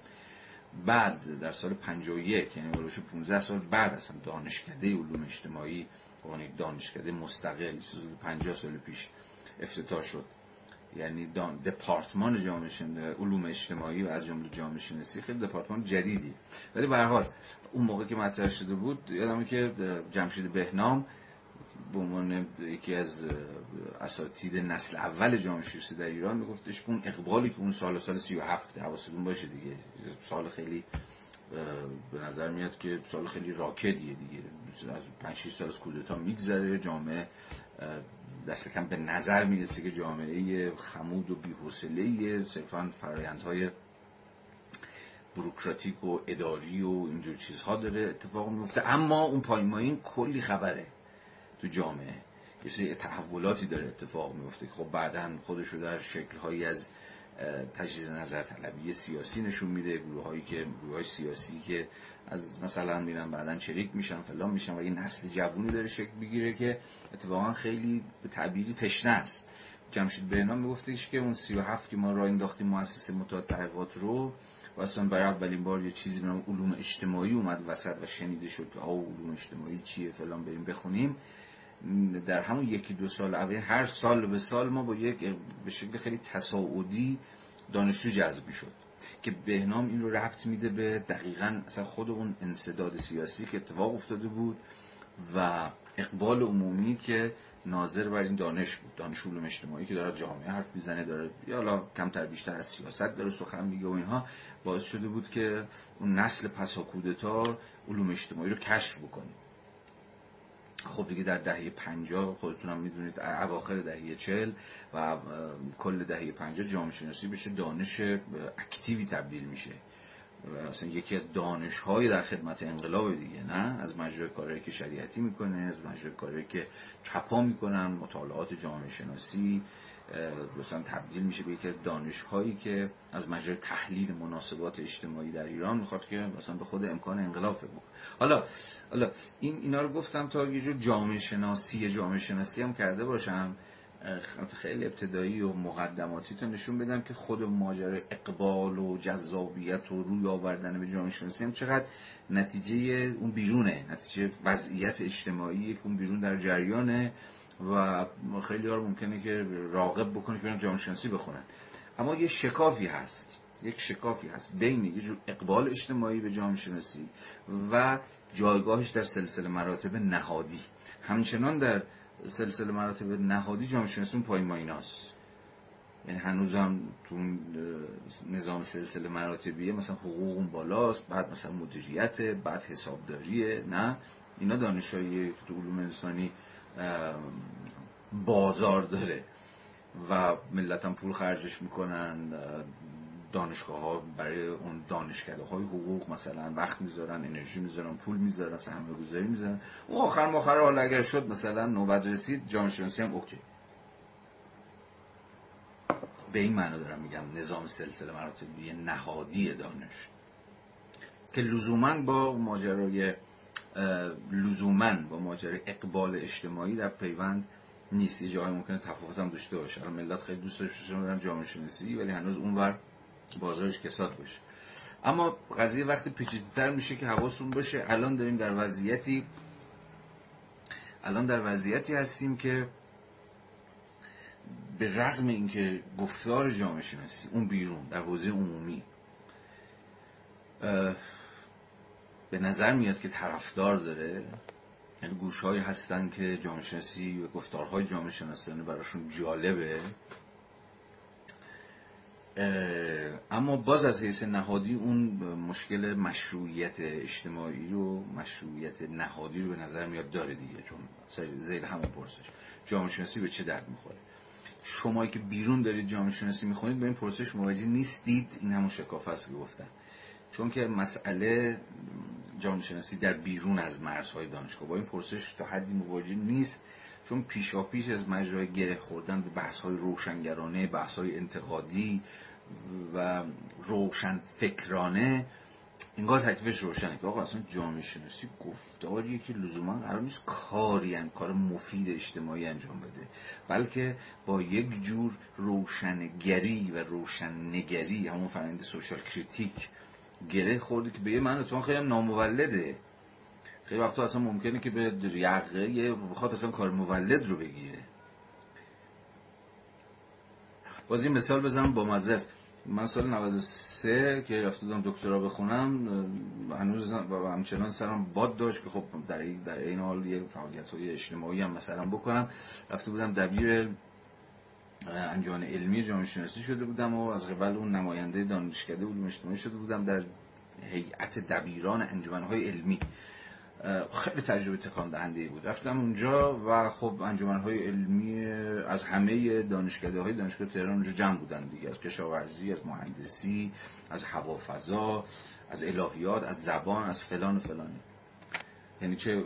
بعد در سال 51 یعنی بلوش 15 سال بعد اصلا دانشکده علوم اجتماعی عنوان دانشکده مستقل 50 سال پیش افتتاح شد. یعنی دپارتمان جامعه علوم اجتماعی و از جمله جامعه شناسی خیلی دپارتمان جدیدی. ولی به هر حال اون موقع که مطرح شده بود یادمه که جمشید بهنام به عنوان یکی از اساتید نسل اول جامعه شناسی در ایران میگفتش اون اقبالی که اون سال سال 37 حواستون باشه دیگه. سال خیلی به نظر میاد که سال خیلی راکدیه دیگه. از 5 6 سال از کودتا میگذره جامعه دست کم به نظر می‌رسه که جامعه خمود و بی‌حوصله صرفا فرایندهای بروکراتیک و اداری و اینجور چیزها داره اتفاق میفته اما اون پایمایین کلی خبره. تو جامعه. یه سری تحولاتی داره اتفاق میفته که خب بعدا خودش رو در شکلهایی از تجدید نظر طلبی سیاسی نشون میده. گروه هایی که گروه های سیاسی که از مثلا میرن بعدا چریک میشن فلان میشن و یه نسل جوونی داره شکل بگیره که اتفاقا خیلی به تعبیری تشنه است. جمشید بهنام میگفتش که اون 37 که ما را انداختیم مؤسسه مطالعات تحقیقات رو و اصلا برای اولین بار یه چیزی به علوم اجتماعی اومد وسط و شنیده شد که آو علوم اجتماعی چیه فلان بریم بخونیم. در همون یکی دو سال اول هر سال به سال ما با یک به شکل خیلی تصاعدی دانشجو جذب شد که بهنام این رو ربط میده به دقیقا اصلا خود اون انصداد سیاسی که اتفاق افتاده بود و اقبال عمومی که ناظر بر این دانش بود دانش علوم اجتماعی که داره جامعه حرف می‌زنه داره یا کمتر بیشتر از سیاست داره سخن میگه و اینها باعث شده بود که اون نسل پسا کودتا علوم اجتماعی رو کشف بکنه. خب دیگه در دهه پنجاه خودتون هم می‌دونید اواخر دهه چل و کل دهه پنجاه جامعه شناسی بشه دانش اکتیوی تبدیل میشه. اصلا یکی از دانش های در خدمت انقلاب دیگه نه؟ از مجرای کاری که شریعتی می‌کنه از مجرای کاری که چپا می‌کنن مطالعات جامعه شناسی مثلا تبدیل میشه به یکی از دانش هایی که از مجرای تحلیل مناسبات اجتماعی در ایران می‌خواد که مثلا به خود امکان انقلاب فکر حالا حالا این اینا رو گفتم تا یه جور جامعه شناسی جامعه شناسی هم کرده باشم خیلی ابتدایی و مقدماتی تو نشون بدم که خود ماجرای اقبال و جذابیت و روی آوردن به جامعه شناسی هم چقدر نتیجه اون بیرونه نتیجه وضعیت اجتماعی که اون بیرون در جریانه. و خیلی ها ممکنه که راقب بکنه که برن جامعه بخونن. اما یه شکافی هست. یک شکافی هست بین یه جور اقبال اجتماعی به جامعه شناسی و جایگاهش در سلسله مراتب نهادی. همچنان در سلسله مراتب نهادی جامعه شناسی اون پای ما ایناست یعنی هنوزم تو نظام سلسله مراتبیه مثلا حقوق اون بالاست بعد مثلا مدیریت بعد حسابداریه نه؟ اینا دانشایی که تو علوم انسانی بازار داره و ملت هم پول خرجش می‌کنن دانشگاه ها برای اون دانشکده های حقوق مثلا وقت می‌ذارن انرژی می‌ذارن پول می‌ذارن سرمایه گذاری می‌ذارن. اون آخر ماخر حال اگر شد مثلا نوبت رسید جامعه شناسی هم اوکی. به این معنی دارم میگم نظام سلسله مراتبی نهادی دانش که لزوما با ماجرای لزوما با ماجرای اقبال اجتماعی در پیوند نیست. یه جایی ممکنه تفاوت هم داشته باشه. ملت خیلی دوست داشته جامعه شناسی ولی هنوز اونور بازارش کساد باشه. اما قضیه وقتی پیچیده‌تر میشه که حواستون باشه الان داریم در وضعیتی الان در وضعیتی هستیم که به رغم اینکه گفتار جامعه شناسی اون بیرون در حوزه عمومی به نظر میاد که طرفدار داره. یعنی گوش هستن که جامعه شناسی و گفتارهای جامعه شناسی براشون جالبه. اما باز از حیث نهادی اون مشکل مشروعیت اجتماعی رو مشروعیت نهادی رو به نظر میاد داره دیگه چون زیر همون پرسش. جامعه شناسی به چه درد می‌خوره؟ شمایی که بیرون دارید جامعه شناسی می‌خونید به این پرسش مواجه نیستید این همون شکاف است که گفتم چون که مسئله جامعه در بیرون از مرزهای دانشگاه با این پرسش تا حدی مواجه نیست چون پیشا پیش از مجرای گره خوردن به بحث های روشنگرانه بحث های انتقادی و روشن فکرانه انگار تکلیفش روشنه که آقا اصلا جامعه شناسی گفتاریه که لزوما قرار نیست کاری کار مفید اجتماعی انجام بده بلکه با یک جور روشنگری و روشننگری همون فرنده سوشال کریتیک گره خورده که به یه معنی خیلی هم نامولده. خیلی وقتا اصلا ممکنه که به یقه بخواد اصلا کار مولد رو بگیره. باز این مثال بزنم با مزه است. من سال 93 که رفته بودم دکترا بخونم هنوز و همچنان سرم باد داشت که خب در این در این حال یه فعالیت های اجتماعی هم مثلا بکنم. رفته بودم دبیر انجمن علمی جامعه شناسی شده بودم و از قبل اون نماینده دانشکده علوم اجتماعی شده بودم در هیئت دبیران انجمنهای علمی. خیلی تجربه تکان دهنده بود. رفتم اونجا و خب انجمنهای علمی از همه دانشکده های دانشگاه تهران اونجا جمع بودن دیگه. از کشاورزی از مهندسی از هوافضا از الهیات از زبان از فلان و فلانی یعنی چه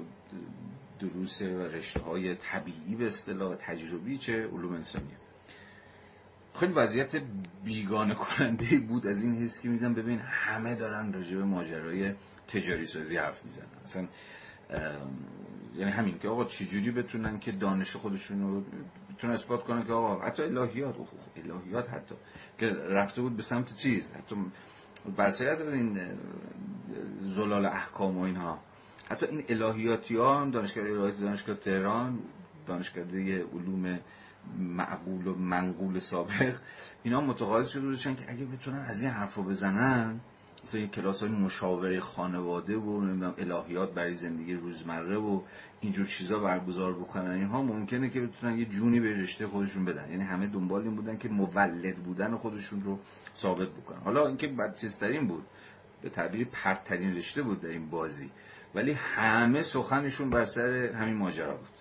دروس و رشته های طبیعی به اصطلاح تجربی چه علوم انسانی. خیلی وضعیت بیگانه کننده بود از این حس که میدم ببین همه دارن راجع به ماجرای تجاری سازی حرف می‌زنن. اصلا یعنی همین که آقا چجوری بتونن که دانش خودشون رو بتونن اثبات کنن که آقا حتی الهیات اوه الهیات حتی که رفته بود به سمت چیز؟ حتی بسیاری از این زلال احکام و اینها. حتی این الهیاتی ها دانشگاه الهیات دانشگاه تهران دانشکده علوم معقول و منقول سابق اینا متقاعد شده بودن که اگه بتونن از این حرف بزنن مثلا این کلاس های مشاوره خانواده و نمی‌دونم الهیات برای زندگی روزمره و اینجور چیزا برگزار بکنن اینها ممکنه که بتونن یه جونی به رشته خودشون بدن. یعنی همه دنبال این بودن که مولد بودن خودشون رو ثابت بکنن. حالا اینکه بدچسترین بود به تعبیر پرترین رشته بود در این بازی ولی همه سخنشون بر سر همین ماجرا بود.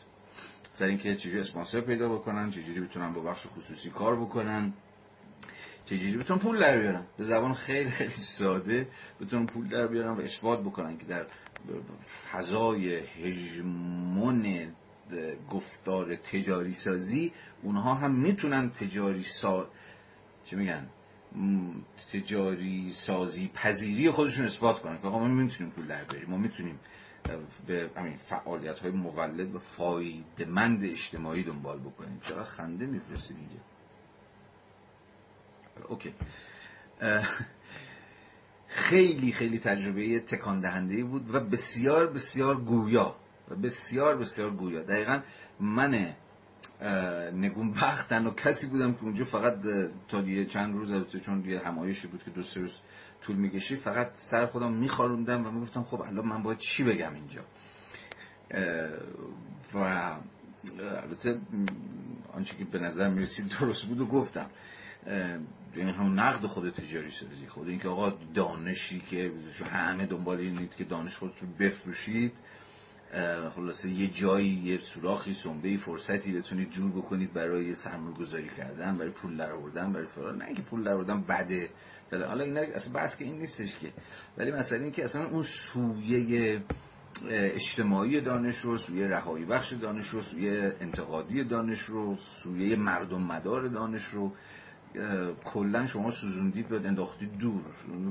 سر اینکه چجوری اسپانسر پیدا بکنن چجوری بتونن با بخش خصوصی کار بکنن. چجوری بتونن پول در بیارن. به زبان خیلی خیلی ساده بتونن پول در بیارن و اثبات بکنن که در فضای هژمون گفتار تجاری سازی اونها هم می‌تونن تجاری سا چه میگن؟ تجاری سازی پذیری خودشون اثبات کنن که ما می‌تونیم پول در بیاریم ما می‌تونیم به همین فعالیت های مولد و فایدمند اجتماعی دنبال بکنیم. چرا خنده میفرستید اینجا؟ اوکی. خیلی خیلی تجربه تکان دهنده بود و بسیار بسیار گویا. و بسیار بسیار گویا. دقیقا من نگون بخت تنها کسی بودم که اونجا فقط تا دیگه چند روز چون دیگه همایشی بود که دو سه روز طول می‌کشید فقط سر خودم میخاروندم و می‌گفتم خب الان من باید چی بگم اینجا؟ و البته آنچه که به نظر می‌رسید درست بود و گفتم. یعنی هم نقد خود تجاری سازی خود اینکه آقا دانشی که همه دنبال اینید که دانش خودتون بفروشید خلاصه یه جایی یه سوراخی سنبه فرصتی بتونید جور بکنید برای سرمایه گذاری کردن برای پول در آوردن برای فرار نه اینکه پول در آوردن بده حالا این اصلا بحث که این نیستش که. ولی مثلا اینکه اصلا اون سویه اجتماعی دانش رو سویه رهایی بخش دانش رو سویه انتقادی دانش رو سویه مردم مدار دانش رو کلا شما سوزوندید و انداختید دور.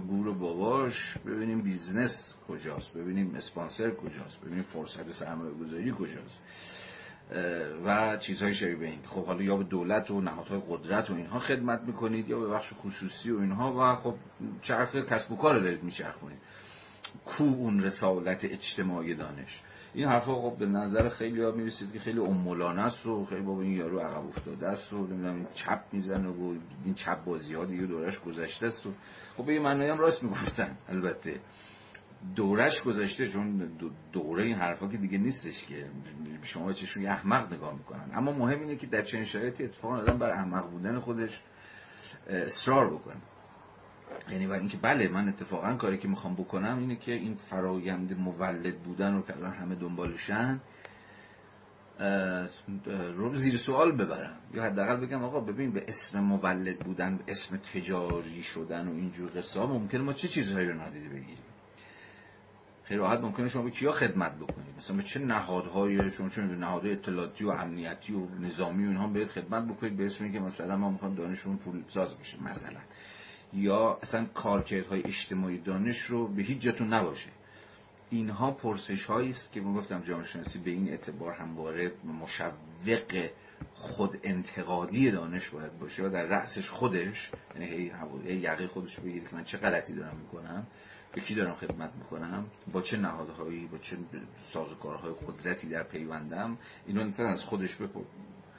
گور باباش ببینیم business کجاست ببینیم اسپانسر کجاست ببینیم فرصت سرمایه گذاری کجاست. و چیزهای شبیه این. خب حالا یا به دولت و نهادهای قدرت و اینها خدمت می‌کنید یا به بخش خصوصی و اینها. و خب چرخ کسب و کار دارید میچرخونید. کو اون رسالت اجتماعی دانش. این حرفا خب به نظر خیلی ها می‌رسید که خیلی املانه است و خیلی بابا این یارو عقب افتاده است و نمی‌دونم چپ می‌زنه و این چپ بازی ها دیگه دورش گذشته است و خب به معنی هم راست می‌گفتن البته. دورش گذشته چون دوره این حرفا که دیگه نیستش که شما چشون یه احمق نگاه می‌کنن. اما مهم اینه که در چنین شرایطی اتفاقا آدم بر احمق بودن خودش اصرار بکنه. یعنی و اینکه بله من اتفاقا کاری که می‌خوام بکنم اینه که این فرایند مولد بودن رو که الان همه دنبالشن رو زیر سوال ببرم. یا حداقل بگم آقا ببین به اسم مولد بودن به اسم تجاری شدن و اینجور قصه ها ممکنه ما چه چیزهایی رو نادیده بگیریم؟ راحت ممکنه شما به کیا خدمت بکنید؟ مثلا به چه نهادهای شما چون نهادهای اطلاعاتی و امنیتی و نظامی و اینها بهت خدمت بکنید. به اسم اینکه مثلا ما می‌خوایم دانشمون پول ساز بشه مثلا. یا اصلا کارکردهای اجتماعی دانش رو به هیچ جاتون نباشه. اینها پرسش هایی است که من گفتم جامعه شناسی به این اعتبار همواره مشوق خود انتقادی دانش باید باشه و در رأسش خودش یعنی هی یقه خودش بگیره که من چه غلطی دارم می‌کنم. به کی دارم خدمت می‌کنم؟ با چه نهادهایی؟ با چه سازوکارهای قدرتی در پیوندم؟ اینو نه از خودش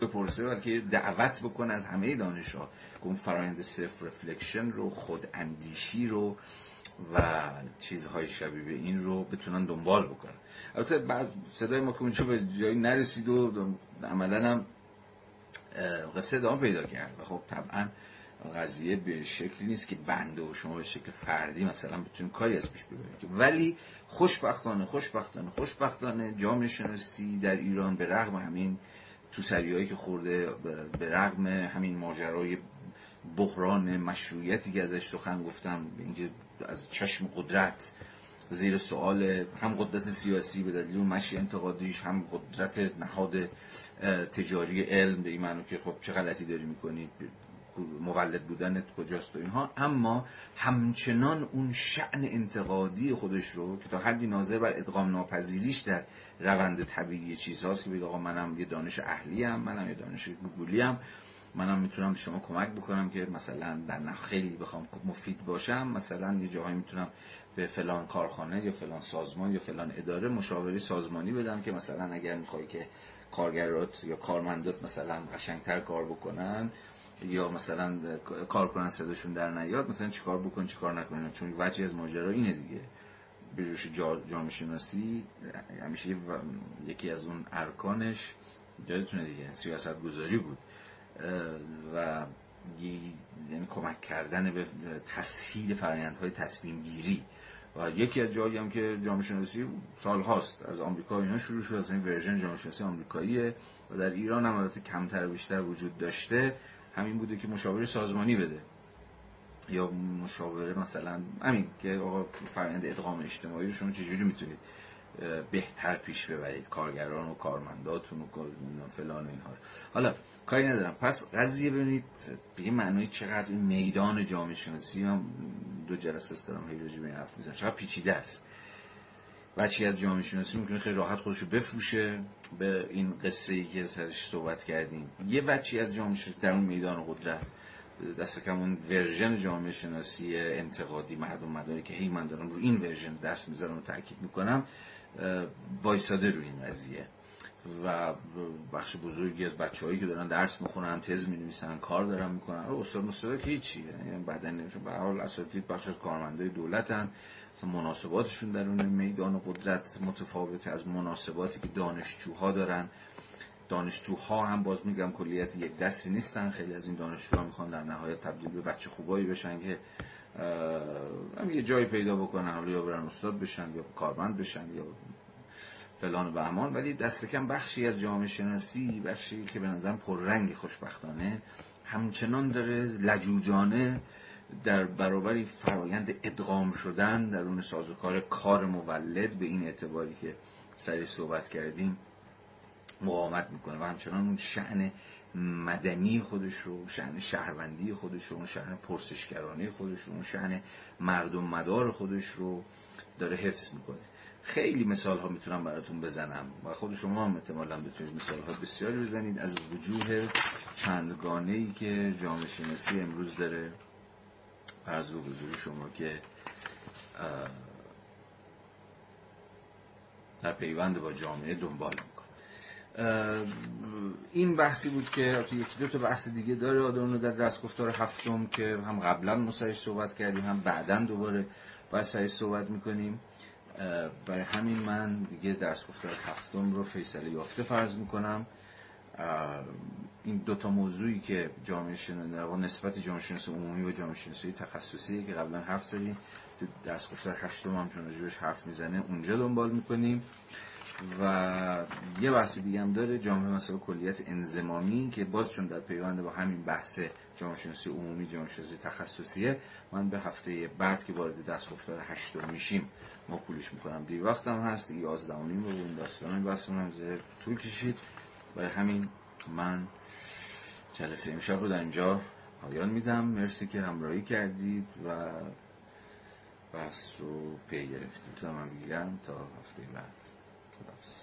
بپرسه بلکه دعوت بکنه از همه دانش ها که اون فرایند self reflection رو خود اندیشی رو و چیزهای شبیه به این رو بتونن دنبال بکنن. البته بعد صدای ما که اونجا به جایی نرسید و عملا هم قصه ادامه پیدا کرد. و خب طبعا قضیه به شکلی نیست که بنده و شما به شکل فردی مثلا بتونید کاری از پیش ببرید ولی خوشبختانه خوشبختانه خوشبختانه جامعه شناسی در ایران به رغم همین تو سریایی که خورده به رغم همین ماجرای بحران مشروعیتی که ازش سخن گفتم اینکه از چشم قدرت زیر سوال هم قدرت سیاسی به دلیل مشی انتقادیش هم قدرت نهاد تجاری علم به این معنی که خب چه غلطی داری می‌کنی؟ مولد بودنت کجاست و اینها. اما همچنان اون شعن انتقادی خودش رو که تا حدی ناظر بر ادغام ناپذیریش در روند طبیعی چیزهاست که بگه آقا منم یه دانش اهلی هم منم یه دانش گوگلی هم منم می‌تونم شما کمک بکنم که مثلا در خیلی بخوام مفید باشم مثلا یه جاهایی می‌تونم به فلان کارخانه یا فلان سازمان یا فلان اداره مشاوره سازمانی بدم که مثلا اگر می‌خوای که کارگرات یا کارمندات مثلا قشنگتر کار بکنن یا مثلا کار کنن صداشون در نیاد مثلا چیکار بکن چیکار نکنن چون وجه از ماجرا اینه دیگه. بروش جامعه شناسی همیشه یکی از اون ارکانش یادتونه دیگه. سیاست گذاری بود و یعنی کمک کردن به تسهیل فرآیندهای تصمیم گیری و یکی از جایی هم که جامعه شناسی سال هاست از آمریکا اینا شروع شد از این ورژن جامعه شناسی آمریکاییه و در ایران هم البته کمتر بیشتر وجود داشته. همین بوده که مشاوره سازمانی بده. یا مشاوره مثلا همین که آقا فرآیند ادغام اجتماعی رو شما چجوری می‌تونید بهتر پیش ببرید؟ کارگران و کارمنداتون و فلان و اینها حالا کاری ندارم. پس قضیه ببینید به معنی چقدر این میدان جامعه شناسی هم دو جلسه است دارم هی راجع به حرف می‌زنم. چقدر پیچیده است. بخشی از جامعه شناسی می‌تونه خیلی راحت خودشو بفروشه. به این قصه ای که سرش صحبت کردیم. یه بخشی از جامعه شناسی در اون میدان قدرت دست کم اون version جامعه شناسی انتقادی مردم مداری که هی من دارم رو این version دست می‌ذارم و تاکید می‌کنم وایساده رو این قضیه. و بخش بزرگی از بچههایی که دارن درس می‌خونن تز می‌نویسن کار دارن می‌کنن. استاد مستاد که هیچی. یعنی بعدن به حال اساتید بخش از کارمندای دولتن. مناسباتشون در اون میدان قدرت متفاوته از مناسباتی که دانشجوها دارن. دانشجوها هم باز میگم کلیت یک دستی نیستن. خیلی از این دانشجوها می‌خوان در نهایت تبدیل به بچه خوبایی بشن که هم یه جایی پیدا بکنن. حالا یا برن استاد بشن یا کارمند بشن یا فلان و بهمان ولی دست کم بخشی از جامعه شناسی بخشی که به نظرم پررنگ خوشبختانه. همچنان داره لجوجانه در برابر فرایند ادغام شدن در اون سازوکار کار مولد به این اعتباری که سری صحبت کردیم مقاومت می‌کنه. و همچنان اون شعن مدنی خودش رو شعن شهروندی خودش رو اون شعن پرسشگرانه خودش رو اون شعن مردم مدار خودش رو داره حفظ می‌کنه. خیلی مثال ها می‌تونم براتون بزنم و خود شما هم احتمالا بتونید مثال ها بسیاری بزنید از وجوه چندگانه ای که جامعه شناسی امروز داره. عرض به حضور شما که در پیوند با جامعه دنبال این بحثی بود که یکی دو تا بحث دیگه داره. آدم در دست گفتار هفتم که هم قبلا ما صحبت کردیم هم بعدا دوباره باید صحبت می‌کنیم. برای همین من دیگه درس گفتار هفتم رو فیصله یافته فرض می‌کنم. این دوتا موضوعی که جامعه شناسی نسبت جامعه شناسی عمومی و جامعه شناسی تخصصی که قبلا حرف زدیم تو درس گفتار هشتم هم چون حرف می‌زنه اونجا دنبال می‌کنیم. و یه بحث دیگه هم داره جامعه مسائل کلیت انزمامی که باز چون در پیوند با همین بحث جامعه عمومی جامعه تخصصیه. من به هفته بعد که وارد دست گفتار هشتم میشیم. موکولش می‌کنم. دیر وقتم هست. دیگه یازدهمین رو این داستان بحث هم زیر طول کشید. برای همین من جلسه امشب رو در اینجا پایان میدم. مرسی که همراهی کردید و بحث رو پی گرفتید. تو من تا هفته بعد. خداحافظ.